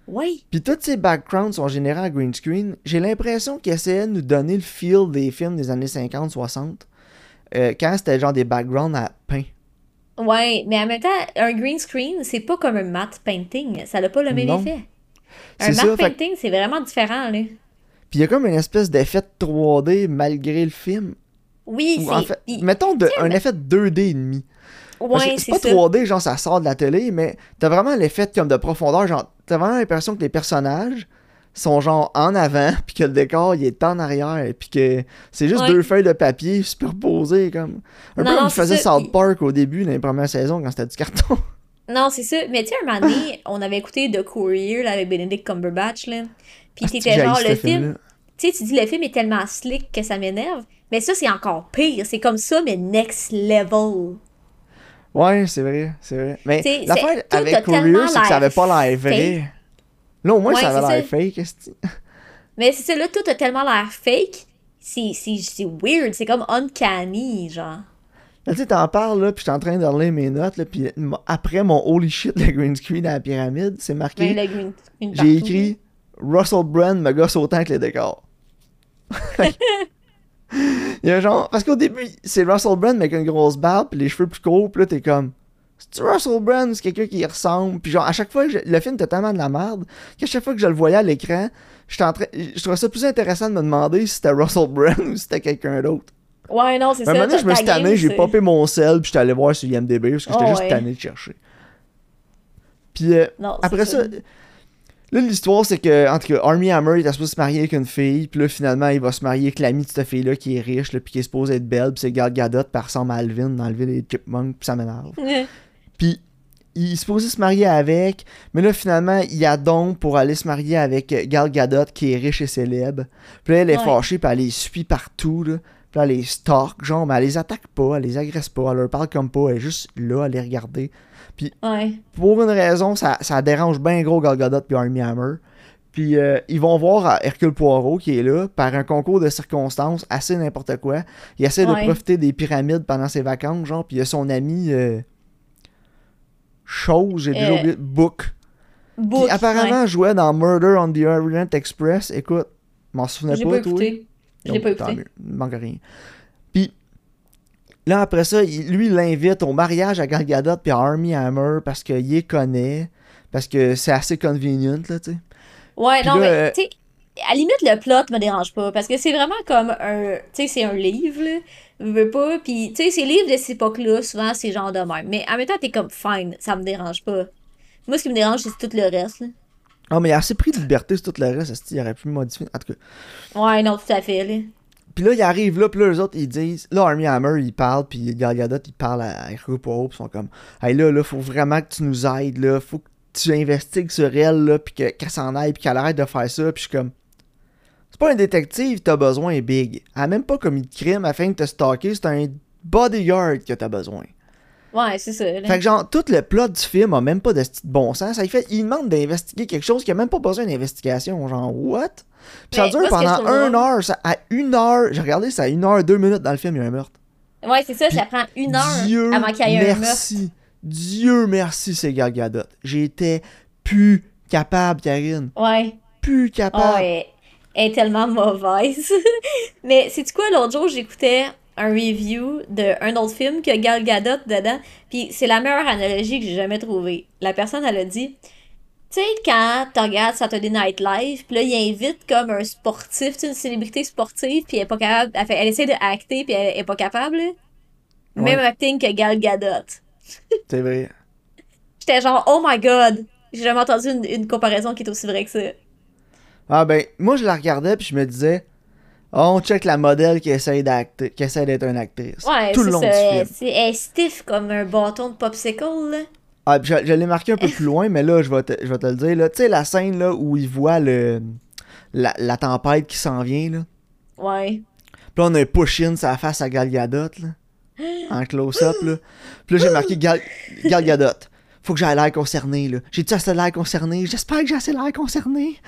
Oui. Puis tous ces backgrounds sont générés à green screen. J'ai l'impression qu'ils essayaient de nous donner le feel des films des années 50-60. Euh, quand c'était genre des backgrounds à peint. Ouais, mais en même temps, un green screen, c'est pas comme un matte painting. Ça n'a pas le même effet. Un matte painting, c'est vraiment différent, là. Puis il y a comme une espèce d'effet 3D malgré le film. Oui, c'est... En fait, mettons un effet 2D et demi. Ouais, c'est pas 3D, genre ça sort de la télé, mais t'as vraiment l'effet comme de profondeur, genre t'as vraiment l'impression que les personnages sont genre en avant, puis que le décor il est en arrière, puis que c'est juste deux feuilles de papier superposées comme un peu comme je faisais South Park au début dans les premières saisons quand c'était du carton. Non, c'est ça. Mais tu sais, un moment donné, on avait écouté The Courier là, avec Benedict Cumberbatch. Là. Puis ah, t'étais genre, le film. Tu sais, tu dis le film est tellement slick que ça m'énerve. Mais ça, c'est encore pire. C'est comme ça, mais next level. Ouais, c'est vrai, c'est vrai. Mais l'affaire avec Courier, c'est que ça avait pas l'air vrai. Là, au moins, ça avait l'air fake. Mais c'est ça, là, tout a tellement l'air fake. C'est weird, c'est comme uncanny, genre. tu sais, t'en parles, là, puis je suis en train de relire mes notes, là, puis après mon holy shit, le green screen à la pyramide, c'est marqué. Ben, j'ai écrit Russell Brand me gosse autant que les décors. Il y a genre. Parce qu'au début, c'est Russell Brand, mais avec une grosse barbe, puis les cheveux plus courts, puis là, t'es comme. C'est Russell Brand, c'est quelqu'un qui y ressemble? Puis genre, à chaque fois, le film était tellement de la merde qu'à chaque fois que je le voyais à l'écran, je trouvais ça plus intéressant de me demander si c'était Russell Brand ou si c'était quelqu'un d'autre. Ouais, non, c'est ça. Maintenant, je me suis tanné, j'ai popé mon sel, puis j'étais allé voir sur IMDb parce que j'étais oh, juste tanné de chercher. Puis euh, après ça, Là, l'histoire, c'est que, en tout cas, Army Hammer, il est supposé se marier avec une fille, puis là, finalement, il va se marier avec l'ami de cette fille-là qui est riche, là, puis qui est supposé être belle, puis c'est Gal Gadot, par ressemble à Alvin dans le ville des Chipmunks, puis ça m'énerve. puis, il est supposé se marier avec, mais là, finalement, il a don pour aller se marier avec Gal Gadot, qui est riche et célèbre. Puis là, elle est fâchée, puis elle les suit partout, là. Puis là, elle les stalk, genre, mais elle les attaque pas, elle les agresse pas, elle leur parle comme pas, elle est juste là à les regarder. Puis, pour une raison, ça, ça dérange bien gros Gal Gadot puis Army Hammer. Puis euh, ils vont voir Hercule Poirot qui est là par un concours de circonstances assez n'importe quoi. Il essaie de profiter des pyramides pendant ses vacances, genre, puis il y a son ami euh, Chose, j'ai déjà euh, oublié, Book. Book qui apparemment jouait dans Murder on the Orient Express. Écoute, m'en souvenais pas, pas toi. Je l'ai pas écouté. Il manque rien. Là, après ça, lui, il l'invite au mariage à Gal Gadot puis à Army Hammer parce qu'il les connaît, parce que c'est assez convenient, là, tu sais. Ouais, non, mais, euh, tu sais, à la limite, le plot me dérange pas, parce que c'est vraiment comme un, tu sais, c'est un livre, là, veux pas, puis, tu sais, ces livres de cette époque-là, souvent, c'est genre de même. Mais en même temps, t'es comme, fine, ça me dérange pas. Moi, ce qui me dérange, c'est tout le reste, là. Ah, mais il a assez pris de liberté sur tout le reste, il aurait pu modifier, en tout cas. Ouais, non, tout à fait, là. Puis là, il arrive là, puis là, les autres, ils disent. Là, Army Hammer, il parle, puis Gal Gadot, il parle à Poirot, puis ils sont comme. Hey, là, là, faut vraiment que tu nous aides, là. Faut que tu investigues sur elle, là, puis qu'elle s'en aille, puis qu'elle arrête de faire ça. Puis je suis comme. C'est pas un détective, t'as besoin, Big. Elle a même pas commis de crime afin de te stalker, c'est un bodyguard que t'as besoin. Ouais, c'est ça. Fait que genre, tout le plot du film a même pas de bon sens. Ça, il, fait, il demande d'investiguer quelque chose qui a même pas besoin d'investigation. Genre, what? Puis ça dure pendant une heure. Ça, à une heure, j'ai regardé, ça à une heure, deux minutes dans le film, il y a un meurtre. Ouais, c'est ça, ça prend une heure avant qu'il y ait un meurtre. Merci. Dieu merci, c'est Gal Gadot. J'étais plus capable, Karine. Ouais. Plus capable. Ouais. Elle est tellement mauvaise. Mais c'est quoi, l'autre jour, j'écoutais un review d'un autre film que Gal Gadot dedans, puis c'est la meilleure analogie que j'ai jamais trouvée. La personne, elle a dit tu sais, quand tu regardes Saturday Night Live, puis là, il invite comme un sportif, une célébrité sportive, puis elle est pas capable, elle, elle essaie de acter, puis elle est pas capable. Même acting que Gal Gadot. C'est vrai. J'étais genre, oh my god! J'ai jamais entendu une, comparaison qui est aussi vraie que ça. Ah ben, moi je la regardais puis je me disais, oh, on check la modèle qui essaie d'acter, qui essaie d'être une actrice. Ouais, Tout le long ça. du film. Elle est stiff comme un bâton de popsicle, là. Ah, je, je l'ai marqué un peu plus loin, mais là, je vais te, je vais te le dire. Là. Tu sais, la scène là, où il voit le, la, la tempête qui s'en vient. Là. Ouais. Puis là, on a un push-in la face à Gal Gadot. Là en close-up, là. Puis là, j'ai marqué Gal, Gadot. Faut que j'aille l'air concerné, là. J'ai-tu assez l'air concerné? J'espère que j'ai assez l'air concerné.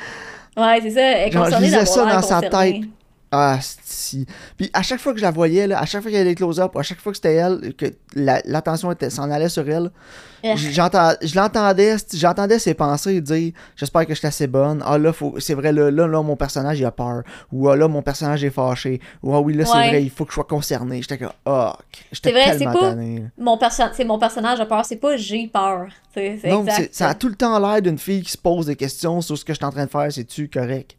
Ouais, c'est ça. Elle Genre, je disais ça dans sa tête. Ah, si. Puis à chaque fois que je la voyais, là, à chaque fois qu'il y avait des close-up, à chaque fois que c'était elle, que l'attention s'en allait sur elle, je l'entendais, j'entendais ses pensées dire J'espère que je suis assez bonne. Ah là, c'est vrai, là, là, là, mon personnage il a peur. Ou ah là, mon personnage est fâché. Ou ah oui, là, c'est vrai, il faut que je sois concerné. J'étais comme Oh, j'étais tellement pas mon C'est mon personnage a peur, c'est pas j'ai peur. C'est non, ça a tout le temps l'air d'une fille qui se pose des questions sur ce que je suis en train de faire, c'est-tu correct?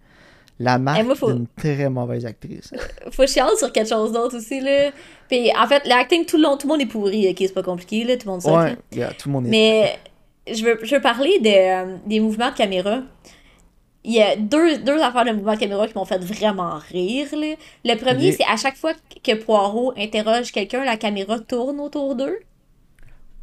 La marque d'une très mauvaise actrice. faut chialer sur quelque chose d'autre aussi, là. Puis, en fait, l'acting, tout le long, tout le monde est pourri, ok? C'est pas compliqué, là, tout le monde sait. Ouais, tout le monde est Mais je veux, je veux parler de, euh, des mouvements de caméra. Il y a deux, deux affaires de mouvements de caméra qui m'ont fait vraiment rire, là. Le premier, c'est à chaque fois que Poirot interroge quelqu'un, la caméra tourne autour d'eux.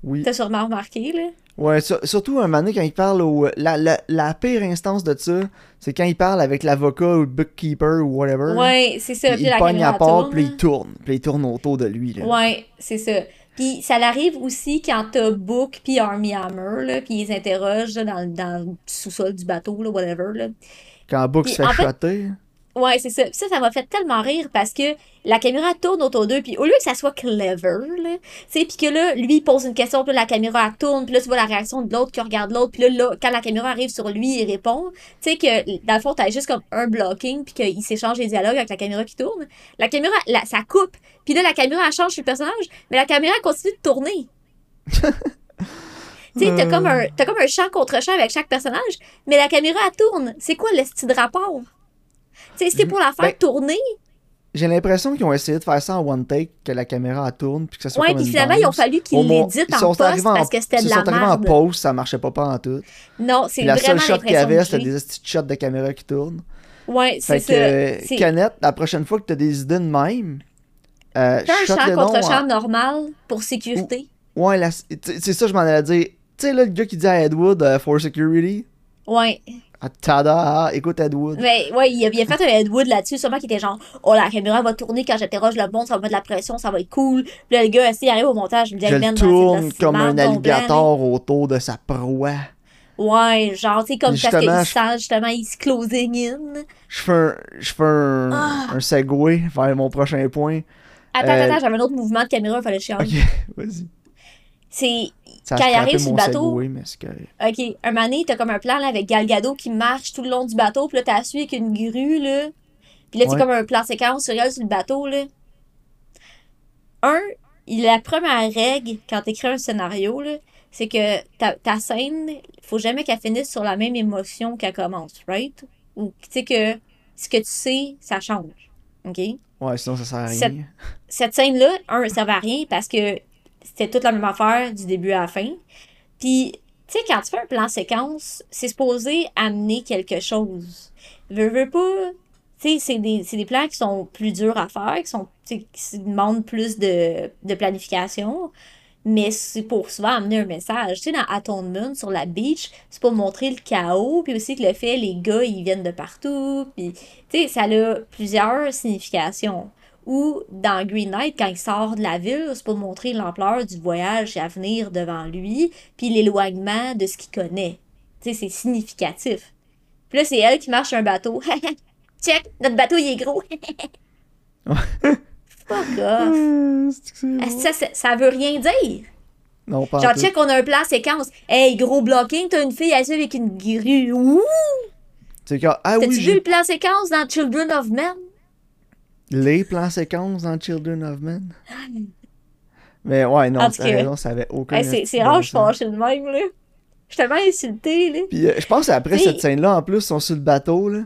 Oui. T'as sûrement remarqué, là. Ouais, surtout un moment donné, quand il parle au. La, la, la pire instance de ça, c'est quand il parle avec l'avocat ou le bookkeeper ou whatever. Ouais, c'est ça. Puis, il pogne à part, puis il tourne. Puis il tourne autour de lui. Là. Ouais, c'est ça. Puis ça l'arrive aussi quand t'as Book puis Army Hammer, là, puis ils interrogent dans, dans le sous-sol du bateau, là, whatever. Là. Quand Book se fait choter. Ouais, c'est ça. ça, ça m'a fait tellement rire parce que la caméra tourne autour d'eux, puis au lieu que ça soit clever, là, tu sais, puis que là, lui, il pose une question, puis la caméra tourne, puis là, tu vois la réaction de l'autre qui regarde l'autre, puis là, quand la caméra arrive sur lui, il répond. Tu sais, que dans le fond, t'as juste comme un blocking, puis qu'il s'échange les dialogues avec la caméra qui tourne. La caméra, ça coupe, puis là, la caméra, elle change sur le personnage, mais la caméra continue de tourner. tu sais, t'as comme, un, as comme un champ contre champ avec chaque personnage, mais la caméra, elle tourne. C'est quoi le style de rapport? C'était pour la faire ben, tourner. J'ai l'impression qu'ils ont essayé de faire ça en one take, que la caméra tourne, puis que ça soit ouais, comme puis finalement, il a fallu qu'ils l'éditent en post parce que c'était de la merde. Ils sont arrivés en post, ça marchait pas, pas en tout. Non, c'est vraiment La seule shot qu'il y avait, c'était des petites shots de caméra qui tournent. Ouais, c'est ça. Que, Canette, la prochaine fois que tu as des idées de même, euh, un champ contre champ normal pour sécurité. Ouais, c'est ça, je m'en allais dire. Tu sais, là, le gars qui dit à Ed Wood, euh, for security. Ouais. Ah, tada, écoute Ed Wood. Mais ouais, il a, il a fait un Ed Wood là-dessus, sûrement qui était genre, oh la caméra va tourner quand j'interroge le monde, ça va mettre de la pression, ça va être cool. Puis là, le gars, s'il arrive au montage, il me dit, Je le la tourne comme un alligator autour de sa proie. Ouais, genre, tu sais, comme parce qu'il je- sent justement, il se closing in. Je fais un, je fais un, Ah. un segway vers mon prochain point. Attends, Euh, attends, j'avais un autre mouvement de caméra, il fallait chier. Ok, vas-y. C'est, Ça Quand il arrive sur le bateau- Segway, mais correct. ok, un moment donné, t'as comme un plan là avec Gal Gadot qui marche tout le long du bateau, puis là, t'as suivi avec une grue, là. Puis là, c'est Ouais. comme un plan séquence sur sur le bateau, là. Un, la première règle quand t'écris un scénario, là, c'est que ta, ta scène, faut jamais qu'elle finisse sur la même émotion qu'elle commence, right? Ou, tu sais, que ce que tu sais, ça change. OK? Ouais, sinon ça sert à rien. cette scène-là, un, ça servait à rien parce que c'était toute la même affaire du début à la fin. Puis, tu sais, quand tu fais un plan séquence, c'est supposé amener quelque chose. Veux, veux pas. Tu sais, c'est des, des plans qui sont plus durs à faire, qui, sont, qui demandent plus de, de planification. Mais c'est pour souvent amener un message. Tu sais, dans Atonement, sur la beach, c'est pour montrer le chaos, puis aussi que le fait, les gars, ils viennent de partout. Puis, tu sais, ça a plusieurs significations. Ou dans Green Knight, quand il sort de la ville, c'est pour montrer l'ampleur du voyage à venir devant lui, puis l'éloignement de ce qu'il connaît. Tu sais, c'est significatif. Puis là, c'est elle qui marche sur un bateau. Check, notre bateau, il est gros. Fuck off. Ça, ça, ça veut rien dire? Non, pas en Genre, check, on a un plan séquence. Hey, gros blocking, t'as une fille assise avec une grue. Ouh! C'est que, ah T'as-tu oui, vu le plan séquence dans Children of Men? Les plans séquences dans Children of Men? Mais ouais, non, t'as raison, ça avait aucun Hey, c'est rare, je suis de même, là. Je tellement insultée, là. Puis euh, je pense après cette scène-là, en plus, ils sont sur le bateau, là.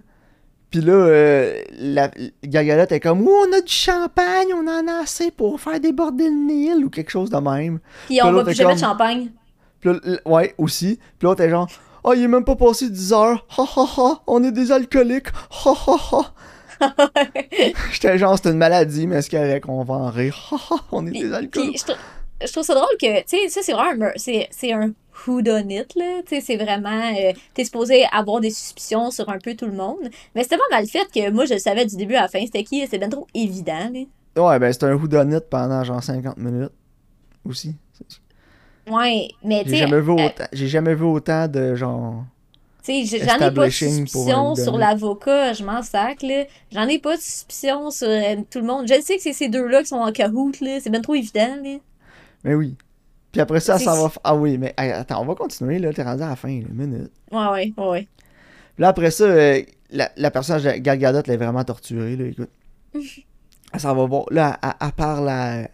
Puis là, euh, la, Gagalette est comme, oh, on a du champagne, on en a assez pour faire déborder le Nil, ou quelque chose de même. Puis on va plus jamais de champagne. Puis là, ouais, aussi. Puis l'autre est genre, oh, il est même pas passé 10 heures, ha ha ha, on est des alcooliques, ha ha ha. J'étais genre, c'est une maladie, mais c'est correct, on va en rire, on est des puis je, trou- je trouve ça drôle que, tu sais, ça, c'est vraiment un, c'est, un whodunit, là. Tu sais, c'est vraiment, euh, t'es supposé avoir des suspicions sur un peu tout le monde. Mais c'était pas mal fait que moi, je le savais du début à la fin, c'était qui, c'était bien trop évident, là. Ouais, ben c'est un whodunit pendant genre 50 minutes, aussi. Ouais, mais tu J'ai sais, jamais vu euh, autant, j'ai jamais vu autant de genre... Tu sais, j'en ai pas de suspicion sur l'avocat, je m'en sac, là. J'en ai pas de suspicion sur euh, tout le monde. Je sais que c'est ces deux-là qui sont en cahoot, là. C'est bien trop évident, là. Mais oui. Puis après ça, ça va. Ah oui, mais attends, on va continuer, là. T'es rendu à la fin, là, une minute. Ouais, ouais, ouais. Puis là, après ça, euh, la, la personnage de Gal Gadot l'a vraiment torturée, là, écoute. Elle s'en va voir. Là, elle, elle parle à,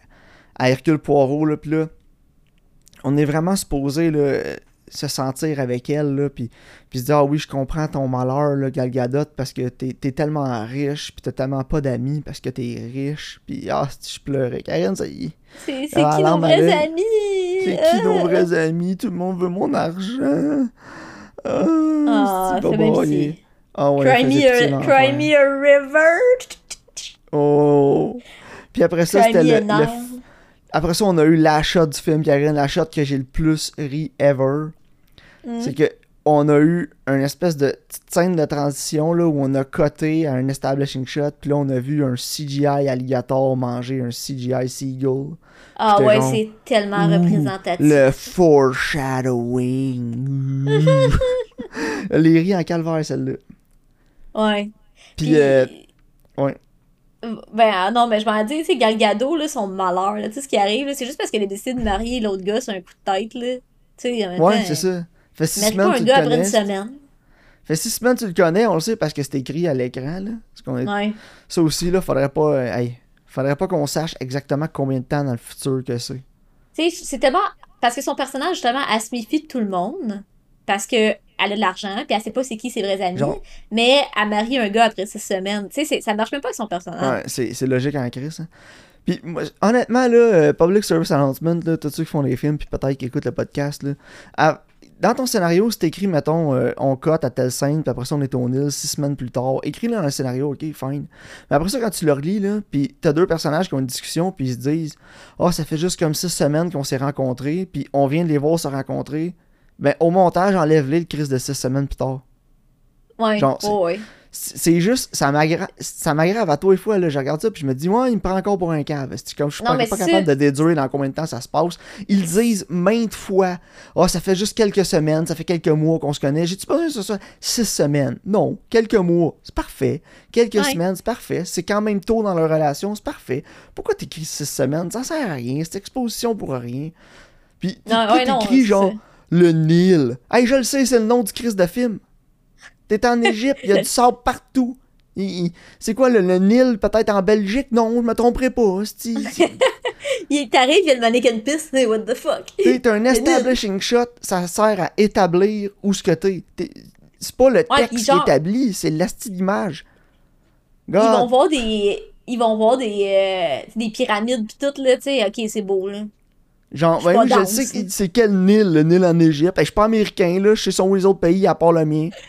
à Hercule Poirot, là, puis là, on est vraiment supposé, là, euh, se sentir avec elle, là, puis, puis se dire, ah oui, je comprends ton malheur, là, Gal Gadot, parce que t'es, t'es tellement riche, puis t'as tellement pas d'amis parce que t'es riche, puis ah, si je pleurais. Karine, ça y est. C'est c'est Ah, qui nos vrais amis? C'est qui nos Ah. vrais amis? Tout le monde veut mon argent. Ah, Ah, c'est pas Ah ouais, Cry me, a, l'enfer. cry me a river. Oh. Puis après ça, c'était le, Après ça, on a eu la shot du film, Karine, la shot que j'ai le plus ri ever. Mm. C'est que on a eu une espèce de petite scène de transition là, où on a coté à un establishing shot, puis là on a vu un CGI alligator manger un CGI seagull. Ah J'étais ouais, genre, c'est tellement représentatif. Le foreshadowing. Les ris en calvaire, celle-là. Ouais. Puis, euh, ouais. Ben ah non, mais je m'en dis, tu sais, Gal Gadot, là, son malheur, là, tu sais, ce qui arrive, là, c'est juste parce qu'elle a décidé de marier l'autre gars sur un coup de tête, là. Tu sais, Ouais, c'est ça. Fait six semaines, pas tu un le gars après une semaine. Fait six semaines, tu le connais, on le sait parce que c'est écrit à l'écran, là. Qu'on est- Ouais. Ça aussi, là, faudrait pas. euh, hey, faudrait pas qu'on sache exactement combien de temps dans le futur que c'est. Tu sais, c'est tellement. Parce que son personnage, justement, de tout le monde. Parce que elle a de l'argent, puis elle sait pas c'est qui ses vrais amis. Genre- Mais elle marie un gars après six semaines. Tu sais, ça marche même pas avec son personnage. Ouais, c'est c'est logique en crise. Hein. Puis, moi, honnêtement, là, euh, Public Service Announcement, là, tous ceux qui font des films, puis peut-être qui écoutent le podcast, là, à- dans ton scénario, c'est écrit, mettons, euh, on cote à telle scène, puis après ça, on est au nil six semaines plus tard. Écris-le dans le scénario, ok, fine. Mais après ça, quand tu le relis, là, puis t'as deux personnages qui ont une discussion, puis ils se disent, oh, ça fait juste comme six semaines qu'on s'est rencontrés, puis on vient de les voir se rencontrer. Ben au montage, enlève-les le crise de six semaines plus tard. Ouais, Genre, c'est- oh, ouais. C'est juste, ça m'aggrave, ça m'aggrave à tous les fois, là, je regarde ça, puis je me dis, ouais, il me prend encore pour un cave. Comme je suis Non, pas, capable ça. de déduire dans combien de temps ça se passe. Ils disent maintes fois, oh, ça fait juste quelques semaines, ça fait quelques mois qu'on se connaît. J'ai-tu pas besoin que ce soit six semaines? Non, quelques mois, c'est parfait. Quelques Ouais. semaines, c'est parfait. C'est quand même tôt dans leur relation, c'est parfait. Pourquoi t'écris six semaines? Ça sert à rien, c'est exposition pour rien. Puis, ouais, t'écris c'est genre, ça. Le Nil. Hey, je le sais, c'est le nom du Christ de film. T'es en Égypte, il y a du sable partout. C'est quoi le, le Nil, peut-être en Belgique? Non, je me tromperai pas. Il t'arrive, il y a le mannequin piste, hey, what the fuck? T'es un establishing shot, ça sert à établir où ce que t'es. C'est pas le Ouais, texte puis qui établit, c'est l'asti d'image. Ils vont voir des. Ils vont voir des, euh, des pyramides pis tout, là, tu sais, ok, c'est beau, là. Genre, je ben je sais que c'est quel Nil, le Nil en Égypte. Hey, Je suis pas américain, là, je sais sont les autres pays à part le mien.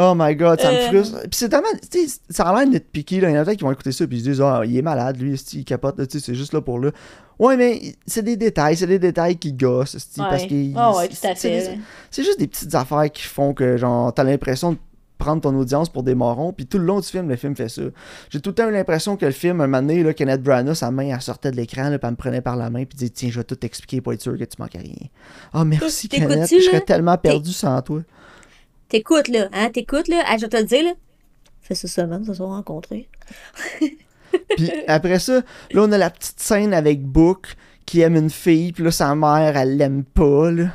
Oh my god, ça me Euh. frustre. Puis c'est tellement. Tu sais, ça a l'air d'être piqué, là. Il y en a peut-être qui vont écouter ça puis ils se disent, ah, il est malade, lui, il capote, tu sais, c'est juste là pour là. Ouais, mais c'est des détails, c'est des détails qui gossent, parce que. Ah ouais, tout à fait. C'est juste des petites affaires qui font que, genre, t'as l'impression de prendre ton audience pour des morons, puis tout le long du film, le film fait ça. J'ai tout le temps eu l'impression que le film, un moment donné, là, Kenneth Branagh, sa main, elle sortait de l'écran, puis elle me prenait par la main, puis disait, tiens, je vais tout t'expliquer pour être sûr que tu manques à rien. Ah, merci, T'écoutes-tu, Kenneth, je serais tellement perdu sans toi. T'écoutes, là, hein, t'écoutes, là, ah, je vais te le dire, là. Fait six semaines, se sont rencontrés. Puis après ça, là, on a la petite scène avec Book qui aime une fille, puis là, sa mère, elle l'aime pas, là.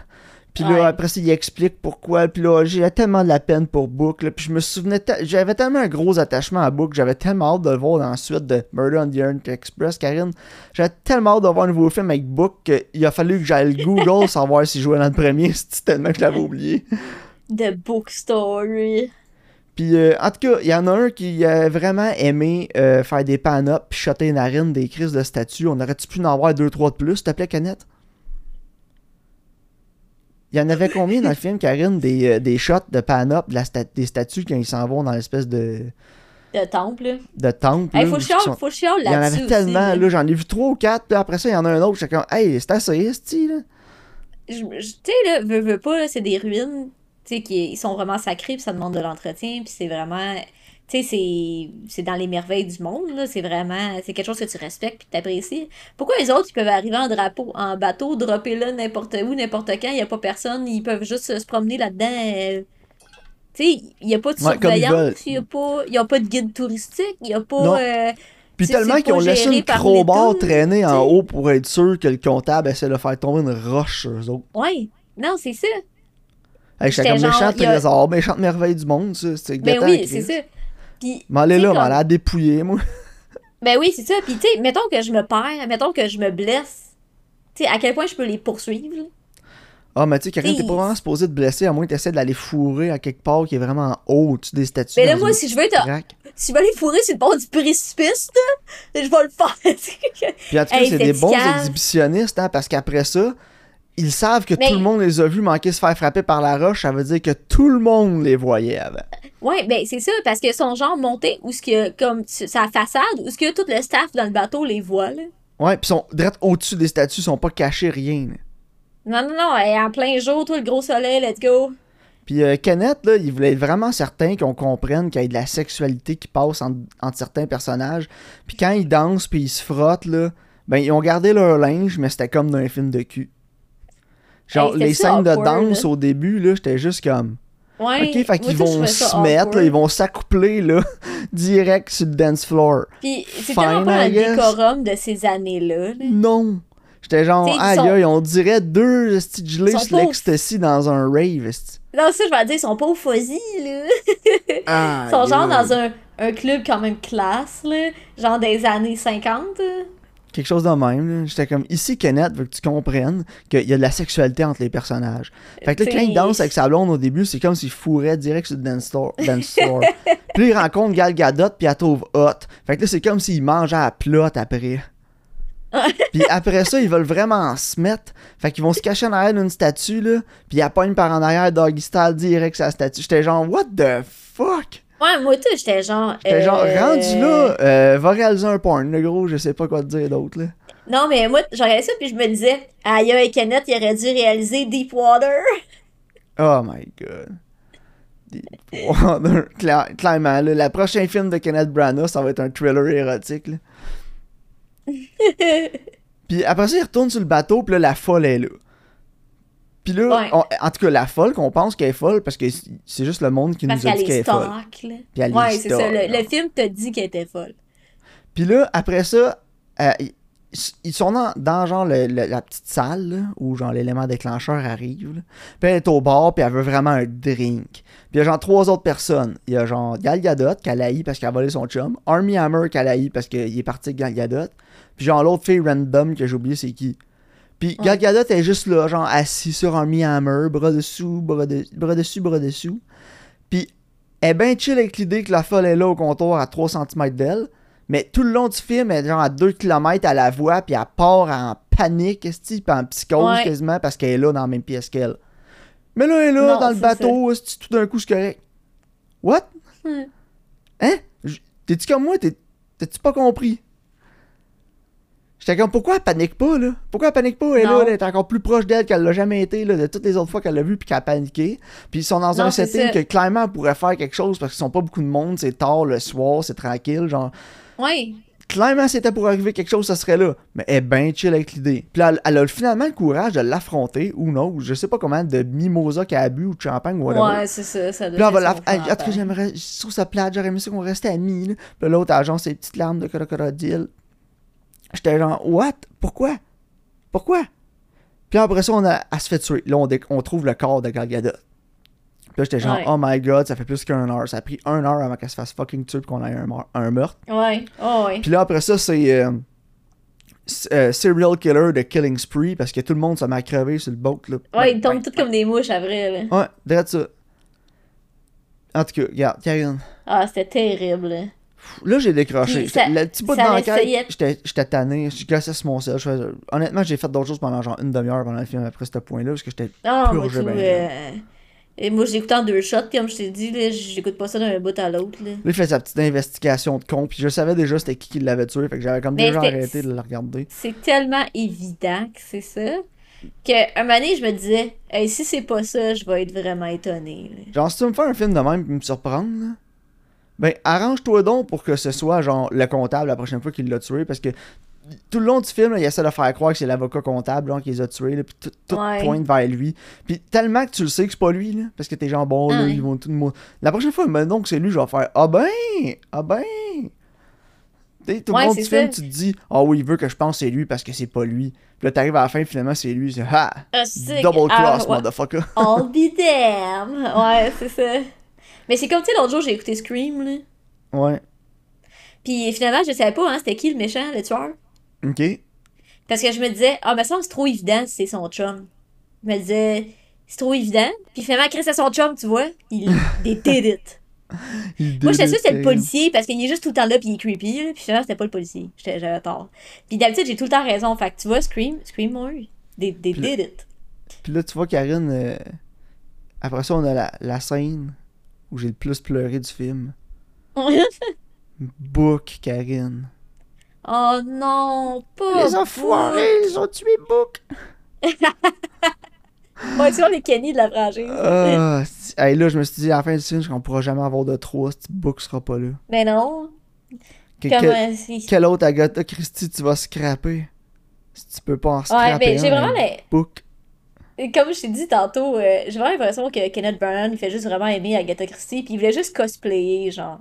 Puis là, Ouais. après ça, il explique pourquoi. Puis là, j'ai tellement de la peine pour Book, là. Puis je me souvenais, j'avais tellement un gros attachement à Book, j'avais tellement hâte de le voir dans la suite de Murder on the Orient Express, Karine. J'avais tellement hâte de voir un nouveau film avec Book qu'il a fallu que j'aille le Google savoir si je jouais dans le premier, c'est tellement que je l'avais oublié. The Book Story. Puis, euh, en tout cas, il y en a un qui a vraiment aimé euh, faire des pan-up puis shotter les narines des crises de statues. On aurait-tu pu en avoir deux, trois de plus, s'il te plaît, Canette? Il y en avait combien dans le film, Karine, des, euh, des shots de pan-up de la sta- des statues quand ils s'en vont dans l'espèce de, De temple, là. de temple? Hey, faut chiale- sont- faut Il y en avait tellement, aussi, là, j'en ai vu trois ou quatre, puis après ça, il y en a un autre, comme, hey, c'est assez, là. Tu sais, là, veux, veux pas, c'est des ruines, tu sais, qui ils sont vraiment sacrés, puis ça demande de l'entretien, puis c'est vraiment. Tu sais, c'est- c'est dans les merveilles du monde, là. C'est vraiment. C'est quelque chose que tu respectes, puis que t'apprécies. Pourquoi les autres, ils peuvent arriver en drapeau, en bateau, dropper là n'importe où, n'importe quand, il y a pas personne, ils peuvent juste se promener là-dedans. euh, Tu sais, il y a pas de Ouais, surveillance, il y a pas, y a pas de guide touristique, il y a pas. Euh, Puis C'est- tellement c'est qu'ils ont laissé par crowbar traîner en haut pour être sûr que le comptable essaie de faire tomber une roche sur eux autres. Ouais. Non, c'est ça. Hey, J'étais comme méchant a- trésor, méchante merveille du monde, ça. C'est Ben oui, c'est ça. Puis, M'en aller là, m'en aller à dépouiller, moi. Ben oui, c'est ça. Puis, tu sais, mettons que je me perds, mettons que je me blesse. Tu sais, à quel point je peux les poursuivre, là? Ah, mais tu sais, Karine, t'es pas vraiment supposé te blesser, à moins que t'essaies d'aller fourrer à quelque part qui est vraiment en haut, au-dessus des statues. Mais là, moi, si je veux. Si je veux aller fourrer sur le bord du précipice, là, je vais le faire. Puis en tout cas, Hey, c'est des bons exhibitionnistes, hein, parce qu'après ça, ils savent que Mais- tout le monde les a vus manquer se faire frapper par la roche, ça veut dire que tout le monde les voyait avant. ouais, ben c'est ça, parce que son genre monté, où ce que, comme, sa façade, où ce que tout le staff dans le bateau les voit, là. Ouais, pis sont direct au-dessus des statues, ils sont pas cachés, rien. là. Non, non, non, en plein jour, tout le gros soleil, let's go. Puis euh, Kenneth, là, il voulait être vraiment certain qu'on comprenne qu'il y a de la sexualité qui passe entre, entre certains personnages. Puis quand ils dansent puis ils se frottent, là, ben ils ont gardé leur linge, mais c'était comme dans un film de cul. Genre, Hey, les scènes de danse là. au début, là, j'étais juste comme... Ouais. ok, fait qu'ils vont se mettre, là, ils vont s'accoupler, là, direct sur le dance floor. Puis c'est tellement pas le décorum de ces années-là. là. Non! J'étais genre, aïe sont- aïe, on dirait deux gelés sur au- l'ecstasy dans un rave. Non, ça, je vais dire, ils sont pas au fuzzy, là. Aïe, Ils sont genre dans un, un club quand même classe, là. Genre des années 50. Quelque chose de même. J'étais comme, ici, Kenneth veut que tu comprennes qu'il y a de la sexualité entre les personnages. Fait que là, quand il danse avec sa blonde au début, c'est comme s'il fourrait direct sur le dance floor. Dance floor. puis il rencontre Gal Gadot, puis elle trouve hot. Fait que là, c'est comme s'il mangeait à la plotte après. puis après ça, ils veulent vraiment se mettre. Fait qu'ils vont se cacher en arrière d'une statue, là. Puis ils pogne par en arrière doggy style direct sur la statue. J'étais genre, what the fuck? Ouais, moi, tout, j'étais genre. J'étais genre, euh, rendu là, euh, va réaliser un porn, le gros, je sais pas quoi te dire d'autre, là. Non, mais moi, j'en regardais ça, puis je me disais, Aya et Kenneth, il aurait dû réaliser Deepwater. Oh my god. Deepwater. Cla- clairement, là, le prochain film de Kenneth Branagh, ça va être un thriller érotique. Là. Puis après ça, il retourne sur le bateau, puis là, la folle est là. Puis là, Ouais. on- en tout cas, la folle, qu'on pense qu'elle est folle, parce que c'est juste le monde qui Parce nous a qu'elle dit qu'elle est folle. Puis elle Ouais, c'est ça. Le, film t'a dit qu'elle était folle. Puis là, après ça, euh, ils- ils sont dans, dans genre le- le- la petite salle là, où genre l'élément déclencheur arrive. là. Puis elle est au bar, puis elle veut vraiment un drink. Puis il y a genre trois autres personnes. Il y a genre Gal Gadot qu'elle haït parce qu'elle a volé son chum. Army Hammer qu'elle haït parce qu'il est parti avec Gal Gadot. Puis genre l'autre fille random que j'ai oublié c'est qui. Puis Gal Gadot est juste là, genre assis sur Army Hammer, bras dessous, bras, de- bras dessus, bras dessous. Puis elle est bien chill avec l'idée que la folle est là au comptoir à 3 cm d'elle. Mais tout le long du film, elle est genre à 2 km à la voix, puis elle part en panique, puis en psychose Ouais. quasiment parce qu'elle est là dans la même pièce qu'elle. Mais là, elle est là, Non, dans le c'est bateau, tout d'un coup, c'est correct. What? Hmm. Hein? T'es-tu comme moi? T'es- T'as-tu pas compris? J'étais comme, pourquoi elle panique pas, là? Pourquoi elle panique pas? Elle là, elle est encore plus proche d'elle qu'elle l'a jamais été, là, de toutes les autres fois qu'elle l'a vu puis qu'elle a paniqué. Puis ils sont dans Non, un setting que clairement elle pourrait faire quelque chose parce qu'ils sont pas beaucoup de monde, c'est tard le soir, c'est tranquille, genre. Ouais. Clairement, c'était pour arriver quelque chose, ça serait là. Mais elle est bien chill avec l'idée. Puis elle, elle a finalement le courage de l'affronter, ou non, je sais pas comment, de mimosa qu'elle a bu ou de champagne ou whatever. Ouais, c'est ça. Ça Puis là, doit va la... j'aimerais. Je trouve ça plate, j'aurais aimé ça qu'on restait amis. Là. Puis l'autre, elle a genre ses petites larmes de crocodile. J'étais genre, what? Pourquoi? Pourquoi? Puis après ça, on a... elle se fait tuer. Là, on, on trouve le corps de Gal Gadot. Puis là, j'étais genre, Ouais. oh my god, ça fait plus qu'un heure. Ça a pris un heure avant qu'elle se fasse fucking tuer qu'on ait un, un meurtre. Ouais. Oh, ouais. Puis là, après ça, c'est euh, euh, Serial Killer de Killing Spree parce que tout le monde se met à crever sur le boat. Là. Ouais, ils Ben, tombent ben, tous comme des mouches après, là. Ouais, direct ça. En tout cas, regarde, Karine. Ah, c'était terrible. Là. J'ai décroché. Ça- le petit bout d'enquête, j'étais tanné. Je gossais sur mon sel. Honnêtement, j'ai fait d'autres choses pendant genre une demi-heure pendant le film après ce point-là parce que j'étais. Moi, Purgé ben, euh, Et moi, écouté en deux shots, comme je t'ai dit, j'écoute pas ça d'un bout à l'autre, là. Là, il fait sa petite investigation de con. Puis je savais déjà c'était qui qui l'avait tué. Fait que j'avais comme Mais déjà arrêté de le regarder. C'est tellement évident que c'est ça, que un moment donné, je me disais, hey, si c'est pas ça, je vais être vraiment étonnée, là. Genre, si tu me faire un film de même et me surprendre, là, ben arrange-toi donc pour que ce soit genre le comptable la prochaine fois qu'il l'a tué. Parce que tout le long du film, là, il essaie de faire croire que c'est l'avocat comptable qui les a tués. Là, puis tout, tout Ouais. pointe vers lui. Puis tellement que tu le sais que c'est pas lui. Là, parce que t'es genre bon, là, Ouais. ils vont tout le monde. La prochaine fois, maintenant que c'est lui, je vais faire Ah ben Ah ben T'sais, tout le long du film, tu te dis Ah oui, il veut que je pense que c'est lui parce que c'est pas lui. Puis là, t'arrives à la fin, finalement, c'est lui. C'est Ha Ah, c'est- Double ah, cross, ouais. motherfucker. I'll be damn! Ouais, c'est ça. Mais c'est comme, tu sais, l'autre jour, j'ai écouté Scream, là. Ouais. Puis finalement, je savais pas, hein, c'était qui le méchant, le tueur. Ok. Parce que je me disais, ah, mais ça, c'est trop évident si c'est son chum. Je me disais, c'est trop évident. Puis finalement, Chris, c'est son chum, tu vois. Il they did it. Moi, j'étais sûre que c'était le déteste. policier parce qu'il est juste tout le temps là puis il est creepy. Là, puis finalement, c'était pas le policier. J'avais tort. Puis d'habitude, j'ai tout le temps raison. Fait que tu vois, Scream, Scream they Puis là- did it. Puis là, tu vois, Karine, euh, après ça, on a la, la scène où j'ai le plus pleuré du film. Book, Karine. oh non, pas. les enfoirés, ils ont tué Book. Tu vois, les Kenny de la franchise. Ah, si- hey, là, je me suis dit, à la fin du film, qu'on pourra jamais avoir de 3, si Book sera pas là. Mais non. Que- Comme. quel, euh, si- quel autre Agatha Christie tu vas scraper? Si tu peux pas en Ouais, scraper mais j'ai vraiment. Book. Comme je t'ai dit tantôt, euh, j'ai vraiment l'impression que Kenneth Branagh, il fait juste vraiment aimer Agatha Christie, puis il voulait juste cosplayer, genre.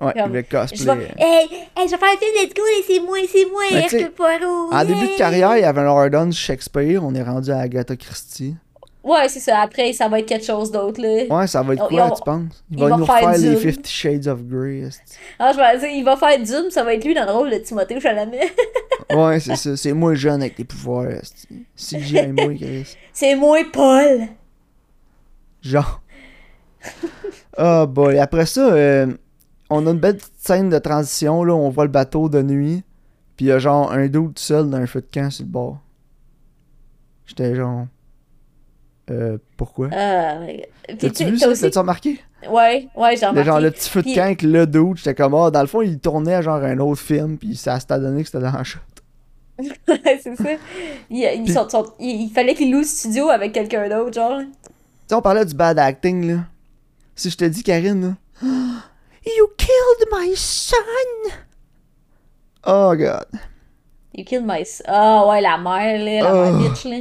Ouais, Comme- le Je cosplay. vais, hey, hey, je vais faire un film, let's go, c'est moi, c'est moi, Hercule Poirot. En début de carrière, il y avait un Lord Shakespeare, on est rendu à Agatha Christie. Ouais, c'est ça. Après, ça va être quelque chose d'autre, là. Ouais, ça va être Ils quoi, tu penses? Il va nous faire refaire les Dune. Fifty Shades of Grey. Ah, je vais dire, il va faire Doom, ça va être lui dans le rôle de Timothée Chalamet. Ouais, c'est ça. C'est moi jeune avec des pouvoirs. j'ai moi, Chris. c'est moi, Paul. Genre. Ah boy. Après ça, euh, on a une belle petite scène de transition. Là, on voit le bateau de nuit. Puis il y a genre un doute seul dans un feu de camp sur le bord. J'étais genre. Euh, pourquoi? Ah, tu T'as-tu vu ça? aussi... T'as-tu remarqué? Ouais, ouais, j'ai Le, remarqué. genre le petit feu de Puis- avec le doute. J'étais comme, ah, dans le fond, il tournait genre un autre film. Puis ça s'était donné que c'était dans la shot. c'est ça. Il, il, fallait qu'il loue le studio avec quelqu'un d'autre, genre. Tu sais, on parlait du bad acting, là. Si je te dis, Karine, là. You killed my son! Oh, God. You killed my son. Ah, oh, ouais, la mère, là, la mère oh. bitch, là.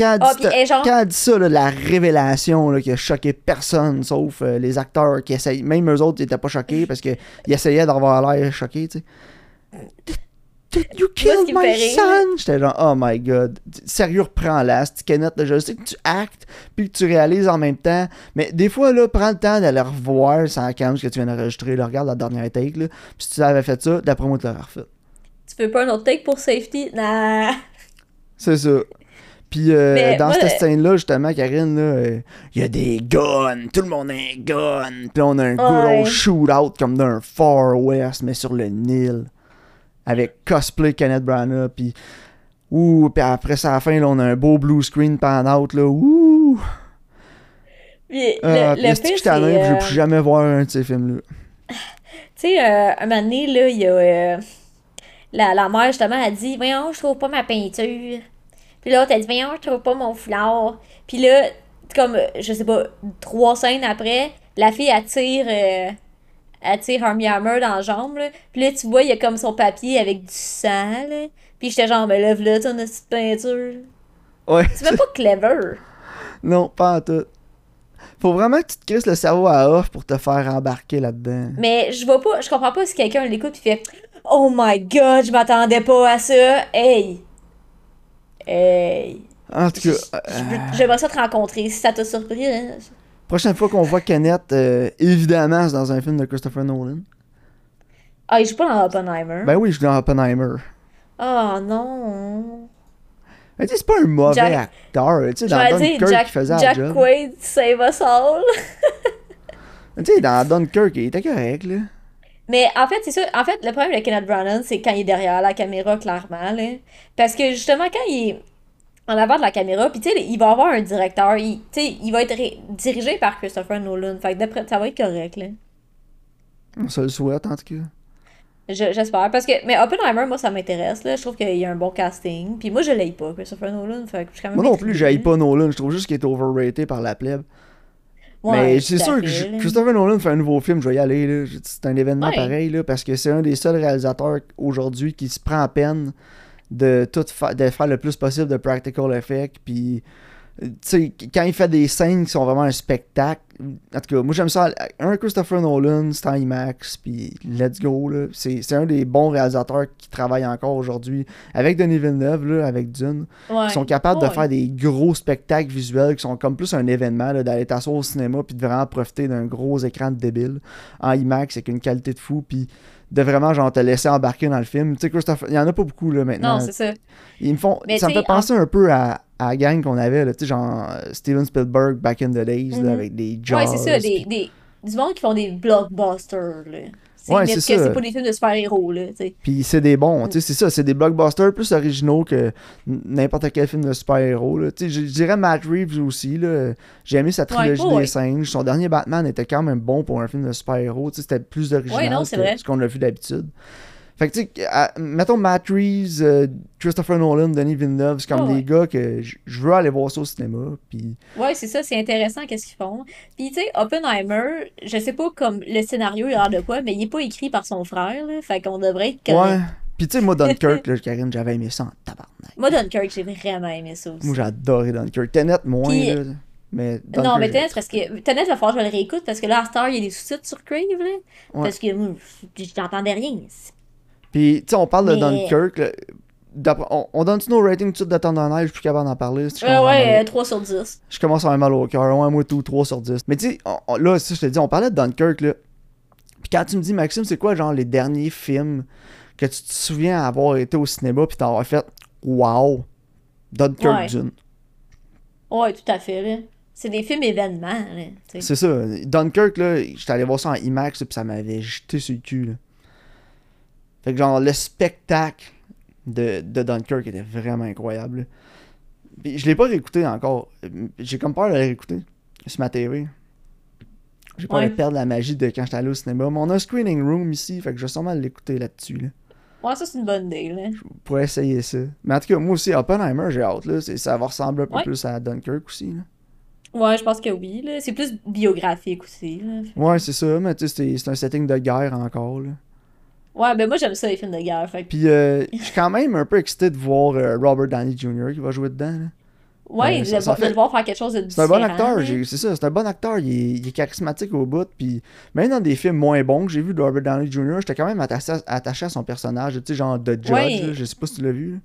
Quand elle, dit, ah, quand elle dit ça, là, la révélation là, qui a choqué personne, sauf euh, les acteurs qui essayent. Même eux autres, ils étaient pas choqués parce qu'ils essayaient d'avoir l'air choqués, tu sais. You killed my son! J'étais genre, oh my god. Sérieux, reprends-la, Kenneth. Je sais que tu actes, puis que tu réalises en même temps. Mais des fois, là, prends le temps d'aller revoir sans cam ce que tu viens d'enregistrer. Regarde la dernière take, là. Puis si tu avais fait ça, d'après moi, tu l'aurais refait. Tu veux pas un autre take pour safety? Nah. C'est ça. Puis euh, dans cette scène-là, justement, Karine, il euh, y a des guns, tout le monde a un gun. Puis on a un good old shootout comme dans un Far West, mais sur le Nil avec cosplay Kenneth Branagh, puis ouh, puis après ça à la fin là, on a un beau blue screen pan out là, ouh. Puis, euh, le, le pire, c'est... Euh... Je vais plus jamais voir un de ces films-là. Tu sais, euh, un moment donné, là, il y a... Euh, la, la mère, justement, a dit « Voyons, je trouve pas ma peinture. » Puis l'autre, elle dit « Voyons, je trouve pas mon foulard. » Puis là, comme, je sais pas, trois scènes après, la fille attire elle tire un Hammer dans la jambe, là. Puis là, tu vois, il y a comme son papier avec du sang, là. Puis j'étais genre, mais lève-le, ton petite peinture. Ouais. C'est même pas clever. Non, pas en tout. Faut vraiment que tu te crisses le cerveau à off pour te faire embarquer là-dedans. Mais je vois pas, je comprends pas si quelqu'un l'écoute pis fait Oh my god, je m'attendais pas à ça. Hey! Hey! En tout cas. J'aimerais ça te rencontrer si ça t'a surpris. Hein? Prochaine fois qu'on voit Kenneth, euh, évidemment, c'est dans un film de Christopher Nolan. Ah, il joue pas dans Oppenheimer. Ben oui, il joue dans Oppenheimer. Ah non. Mais tu sais, c'est pas un mauvais acteur. Tu sais, dans Dunkirk, Jack, il faisait Jack. Quaid save us all. tu sais, dans Dunkirk, il était correct, là. Mais en fait, c'est ça. En fait, le problème de Kenneth Branagh, c'est quand il est derrière la caméra, clairement. Là. Parce que justement, quand il est en avant de la caméra. Puis, tu sais, il va avoir un directeur. Il, il va être dirigé par Christopher Nolan. Fait que d'après, ça va être correct, là. On se le souhaite, en tout cas. J'espère. Parce que, mais Oppenheimer, moi, ça m'intéresse. Là. Je trouve qu'il y a un bon casting. Puis moi, je l'aime pas, Christopher Nolan. Fait que je quand même moi non plus, j'aille pas Nolan. Je trouve juste qu'il est overrated par la plèbe. Mais c'est sûr que Christopher Nolan fait un nouveau film, je vais y aller. C'est un événement pareil, là, parce que c'est un des seuls réalisateurs aujourd'hui qui se prend à peine de tout de faire le plus possible de practical effect puis sais quand il fait des scènes qui sont vraiment un spectacle en tout cas moi j'aime ça un Christopher Nolan c'est un IMAX puis let's go là c'est un des bons réalisateurs qui travaillent encore aujourd'hui avec Denis Villeneuve là avec Dune qui sont capables de faire des gros spectacles visuels qui sont comme plus un événement d'aller t'asseoir au cinéma puis de vraiment profiter d'un gros écran de débile en IMAX avec une qualité de fou puis de vraiment genre te laisser embarquer dans le film. Tu sais, Christopher, il y en a pas beaucoup là maintenant. Non, c'est ça. Ils me font, ça me fait penser un peu à, à la gang qu'on avait, là, tu sais, genre Steven Spielberg back in the days, là, mm-hmm. avec des jobs. Ouais, c'est ça, des, des, du monde qui font des blockbusters, là. Ouais, c'est ça. C'est pas des films de super-héros, là, Puis c'est des bons, tu sais, c'est ça, c'est des blockbusters plus originaux que n'importe quel film de super-héros, là. Tu sais, je dirais Matt Reeves aussi, là. J'ai aimé sa trilogie des singes. Son dernier Batman était quand même bon pour un film de super-héros, tu sais, c'était plus original que ce qu'on a vu d'habitude. Fait que, tu sais, mettons Matt Reeves, euh, Christopher Nolan, Denis Villeneuve, c'est comme des gars que je veux aller voir ça au cinéma. Puis... Ouais, c'est ça, c'est intéressant qu'est-ce qu'ils font. Puis, tu sais, Oppenheimer, je sais pas comme le scénario, il a l'air de quoi, mais il est pas écrit par son frère, là, fait qu'on devrait être correct. Ouais. Puis, tu sais, moi, Dunkirk, là, Karine, j'avais aimé ça en tabarnak. Moi, Dunkirk, j'ai vraiment aimé ça aussi. Moi, j'ai adoré Dunkirk. Tenet, moins, là. Mais non, mais Tenet, parce que Tenet, il va falloir que je le réécoute parce que là, à Star, il y a des sous-titres sur Crave, là. Parce que moi, j'entendais rien. Puis, tu sais, on parle de Dunkirk. on, on donne-tu nos ratings tout de suite de temps dans neige, je suis plus capable d'en parler. Euh, ouais, 3 sur 10. Je commence à avoir mal au cœur. Ouais, moi tout, 3 sur 10. Mais tu sais, là, si je te dis, on parlait de Dunkirk, là. Puis quand tu me dis, Maxime, c'est quoi, genre, les derniers films que tu te souviens avoir été au cinéma, puis t'as fait, wow, Dunkirk ouais. Dune? Ouais, tout à fait, là. C'est des films événements, là. C'est ça. Dunkirk, là, j'étais allé voir ça en IMAX, puis ça m'avait jeté sur le cul, là. Fait que genre le spectacle de, de Dunkirk était vraiment incroyable. Puis je l'ai pas réécouté encore. J'ai comme peur de le réécouter sur ma TV. J'ai peur de perdre la magie de quand j'étais allé au cinéma. Mais on a un screening room ici, fait que je vais sûrement l'écouter là-dessus. Là. Ouais, ça, c'est une bonne idée, là. Je pourrais essayer ça. Mais en tout cas, moi aussi, Oppenheimer, j'ai hâte, là. Ça va ressembler un peu Ouais. plus à Dunkirk aussi, là. Ouais, je pense que oui. C'est plus biographique aussi, là. Ouais, c'est ça, mais tu sais, c'est- c'est un setting de guerre encore, là. Ouais, ben moi, j'aime ça, les films de guerre. Fait Puis, euh, je suis quand même un peu excité de voir euh, Robert Downey Jr. qui va jouer dedans, là. Ouais, Euh, ça- de le voir faire quelque chose de C'est un bon acteur, c'est ça, c'est un bon acteur, il est, il est charismatique au bout, puis même dans des films moins bons que j'ai vu de Robert Downey Jr., j'étais quand même attaché, attaché à son personnage, tu sais, genre The Judge, Ouais. là, je sais pas si tu l'as vu.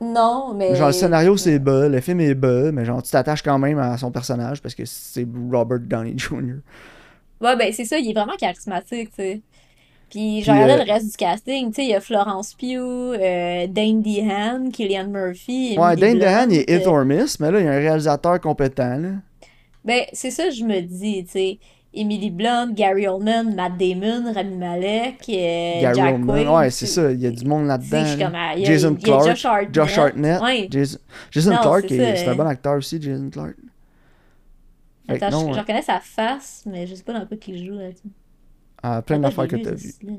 Non, mais. Genre le scénario c'est bas, le film est bas, mais genre tu t'attaches quand même à son personnage parce que c'est Robert Downey Jr. Ouais, ben c'est ça, il est vraiment charismatique, tu sais. Puis, je Puis, regardais euh, le reste du casting, tu sais, il y a Florence Pugh, euh, Dane DeHaan, Killian Murphy. Ouais, Dane DeHaan il est hit euh, or miss, mais là il y a un réalisateur compétent, là. Ben, c'est ça, je me dis, tu sais. Emily Blunt, Gary Oldman, Matt Damon, Rami Malek, euh, Gary Jack Oldman, Quaid, ouais, c'est ça, il y a du monde là-dedans. là. ah, il y a- Jason il y a Clarke, Josh Hartnett. Josh Hartnett, Ouais. Jason, Jason Non, Clarke, c'est il- un bon acteur aussi, Jason que Attends, non, je, je ouais. reconnais sa face, mais je sais pas dans quoi qu'il joue là-dessus. Ah, plein d'affaires que t'as vu, vues.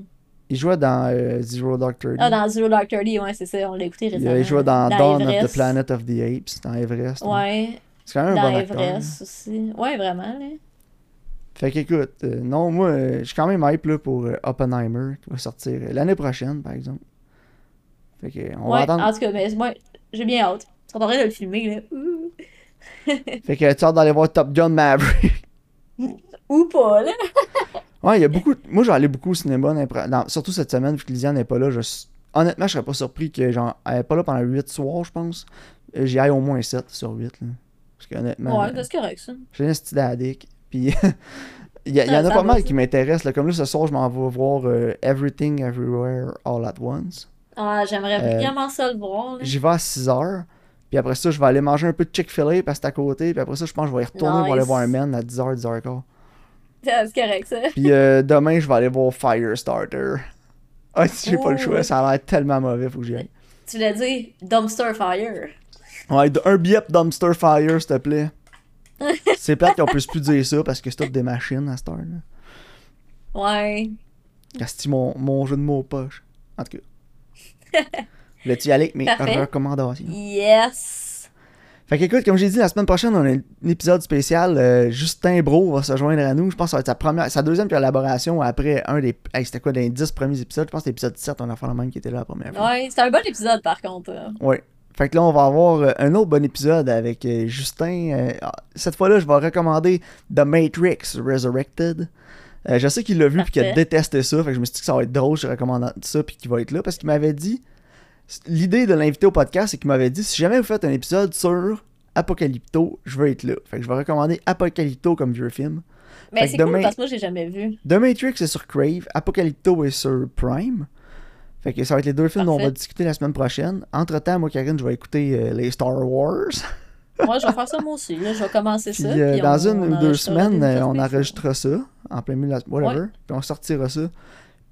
Il jouait dans euh, Zero Dark Thirty. Ah, dans Zero Dark Thirty, ouais, c'est ça, on l'a écouté récemment. il jouait dans, Dawn of the. Planet of the Apes, dans Everest. hein. Ouais, C'est quand même un dans bon acteur. là. Everest aussi. Ouais, vraiment, là. Fait qu'écoute, euh, non, moi, euh, je suis quand même hype là, pour euh, Oppenheimer, qui va sortir euh, l'année prochaine, par exemple. Fait que, on va Ouais, attendre. en tout cas, mais moi, j'ai bien hâte. Sont en train de le filmer, là. Ouh. Fait que tu as hâte d'aller voir Top Gun Maverick. Ou pas, là. ouais, il y a beaucoup. Moi, aller beaucoup au cinéma, dans- surtout cette semaine, vu que Lisiane n'est pas là. Je... Honnêtement, je serais pas surpris que, genre, elle est pas là pendant 8 soirs, je pense. Euh, J'y aille au moins 7 sur 8, là. Parce que, honnêtement, Ouais, euh, c'est correct, ça. j'ai un style addict. Puis, il y, a- il y en a pas mal qui m'intéressent. Comme là, ce soir, je m'en vais voir euh, Everything Everywhere All at Once. Ah, j'aimerais Euh, vraiment ça le voir. J'y vais à 6 heures. Puis après ça, je vais aller manger un peu de Chick-fil-A parce que c'est à côté. Puis après ça, je pense que je vais y retourner pour aller voir un man à 10h, 10h15. C'est correct, ça. Puis euh, demain, je vais aller voir Firestarter. Ah, si j'ai pas le Oh. choix, ça a l'air tellement mauvais, faut que j'y aille. Tu l'as dit, Dumpster Fire. Ouais, un billet pour Dumpster Fire, s'il te plaît. c'est plate qu'on puisse plus dire ça parce que c'est toutes des machines à cette heure. là. Ouais. Asti, mon, mon jeu de mots poche. En tout cas. Voulais-tu y aller avec mes Parfait. recommandations? Yes. Fait qu'écoute, comme j'ai dit, la semaine prochaine, on a un épisode spécial. euh, Justin Bro va se joindre à nous. Je pense que ça va être sa, première, sa deuxième collaboration après un des. hey, C'était quoi, dans les 10 premiers épisodes? Je pense que c'était l'épisode 17, on a fait le même qui était là la première fois. Ouais, c'est un bon épisode, par contre. euh. Ouais. Fait que là, on va avoir euh, un autre bon épisode avec Justin. Ah, cette fois-là, je vais recommander The Matrix Resurrected. Je sais qu'il l'a vu et qu'il a détesté ça. Fait que je me suis dit que ça va être drôle, je recommande ça puis qu'il va être là parce qu'il m'avait dit. L'idée de l'inviter au podcast, c'est qu'il m'avait dit si jamais vous faites un épisode sur Apocalypto, je veux être là. Fait que je vais recommander Apocalypto comme vieux film. Mais c'est cool parce que moi, j'ai jamais vu. The Matrix est sur Crave, Apocalypto est sur Prime. Fait que ça va être les deux films dont on va discuter la semaine prochaine. Entre temps, moi, Karine, je vais écouter euh, les Star Wars. Moi, je vais faire ça moi aussi. Là. Je vais commencer Puis ça. euh, puis dans on- une ou deux semaines, euh, on enregistrera ça en plein milieu de la whatever. Ouais. Puis on sortira ça.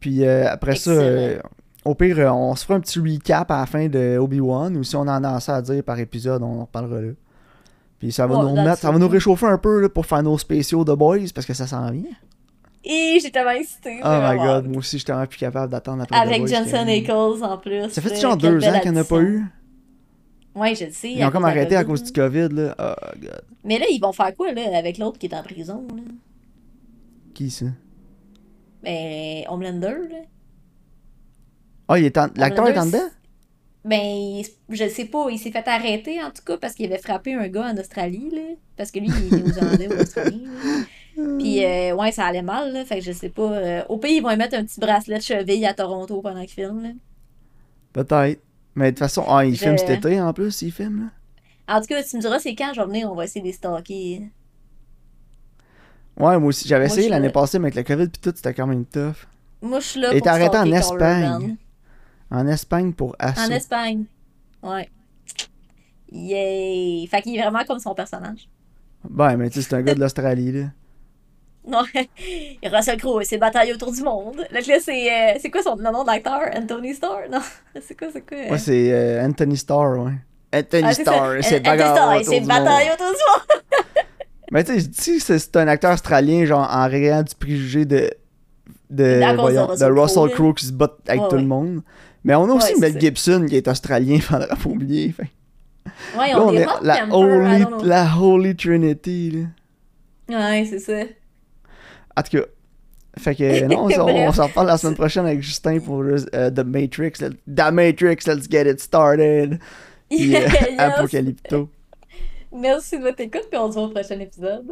Puis euh, après ça, Excellent. Au pire, euh, on se fera un petit recap à la fin de Obi-Wan. Ou si on en a assez à dire par épisode, on en reparlera là. Puis ça va Ouais, nous remettre, ça va nous réchauffer un peu là, pour faire nos spéciaux de Boys parce que ça s'en vient. Et j'ai tellement excité. Oh my god, moi aussi, j'étais vraiment plus capable d'attendre après The Avec Boys Jensen qui arrive. Ackles en plus. Ça fait genre deux ans qu'il n'y en a pas eu? Ouais, je le sais. Ils ont comme arrêté à cause du COVID, là. Oh, god. Mais là, ils vont faire quoi, là, avec l'autre qui est en prison, là? Qui ça? Ben, Homelander, là. Ah, il est en... l'acteur est en dedans? Ben, je sais pas, il s'est fait arrêter, en tout cas, parce qu'il avait frappé un gars en Australie, là. Parce que lui, il est néo-zélandais ou australien. Puis, euh, ouais, ça allait mal, là. Fait que je sais pas. euh, au pays, ils vont lui mettre un petit bracelet de cheville à Toronto pendant qu'il filme, là. Peut-être. Mais de toute façon, ah, il Je- filme cet été en plus, il filme, là. En tout cas, tu me diras, c'est quand je vais venir, on va essayer de les stalker. Ouais, moi aussi. J'avais essayé l'année passée, mais avec le COVID pis tout, c'était quand même tough. Moi, je suis là Et pour t'es arrêté en. Espagne. En Espagne pour En Assaut. Espagne. Ouais. Yay! Fait qu'il est vraiment comme son personnage. Ben, mais tu sais, c'est un gars de l'Australie, là. Non, Russell Crowe, c'est bataille autour du monde. Là, là c'est euh, c'est quoi son le nom d'acteur? Anthony Starr? Non, c'est quoi, c'est quoi? euh? Ouais, c'est euh, Anthony Starr, ouais. Anthony Ah, c'est ça. Starr, c'est Anthony Starr, autour c'est du bataille autour du monde. Mais tu sais, c'est c'est un acteur australien, genre, en réant du préjugé de. De, de voyons, de Russell Crowe, Crowe qui se bat avec Ouais, tout ouais. le monde. Mais on a aussi Ouais, Mel Gibson qui est australien, faudrait pas oublier. Fait. Ouais, Là, on est la Holy, la Holy Trinity, là. Ouais, c'est ça. En tout cas. Fait que non, on, s'en- Bref. on s'en reparle la semaine prochaine avec Justin pour euh, The Matrix. Let- The Matrix, let's get it started. Euh, Yes. Apocalypto. Merci de votre écoute, puis on se voit au prochain épisode.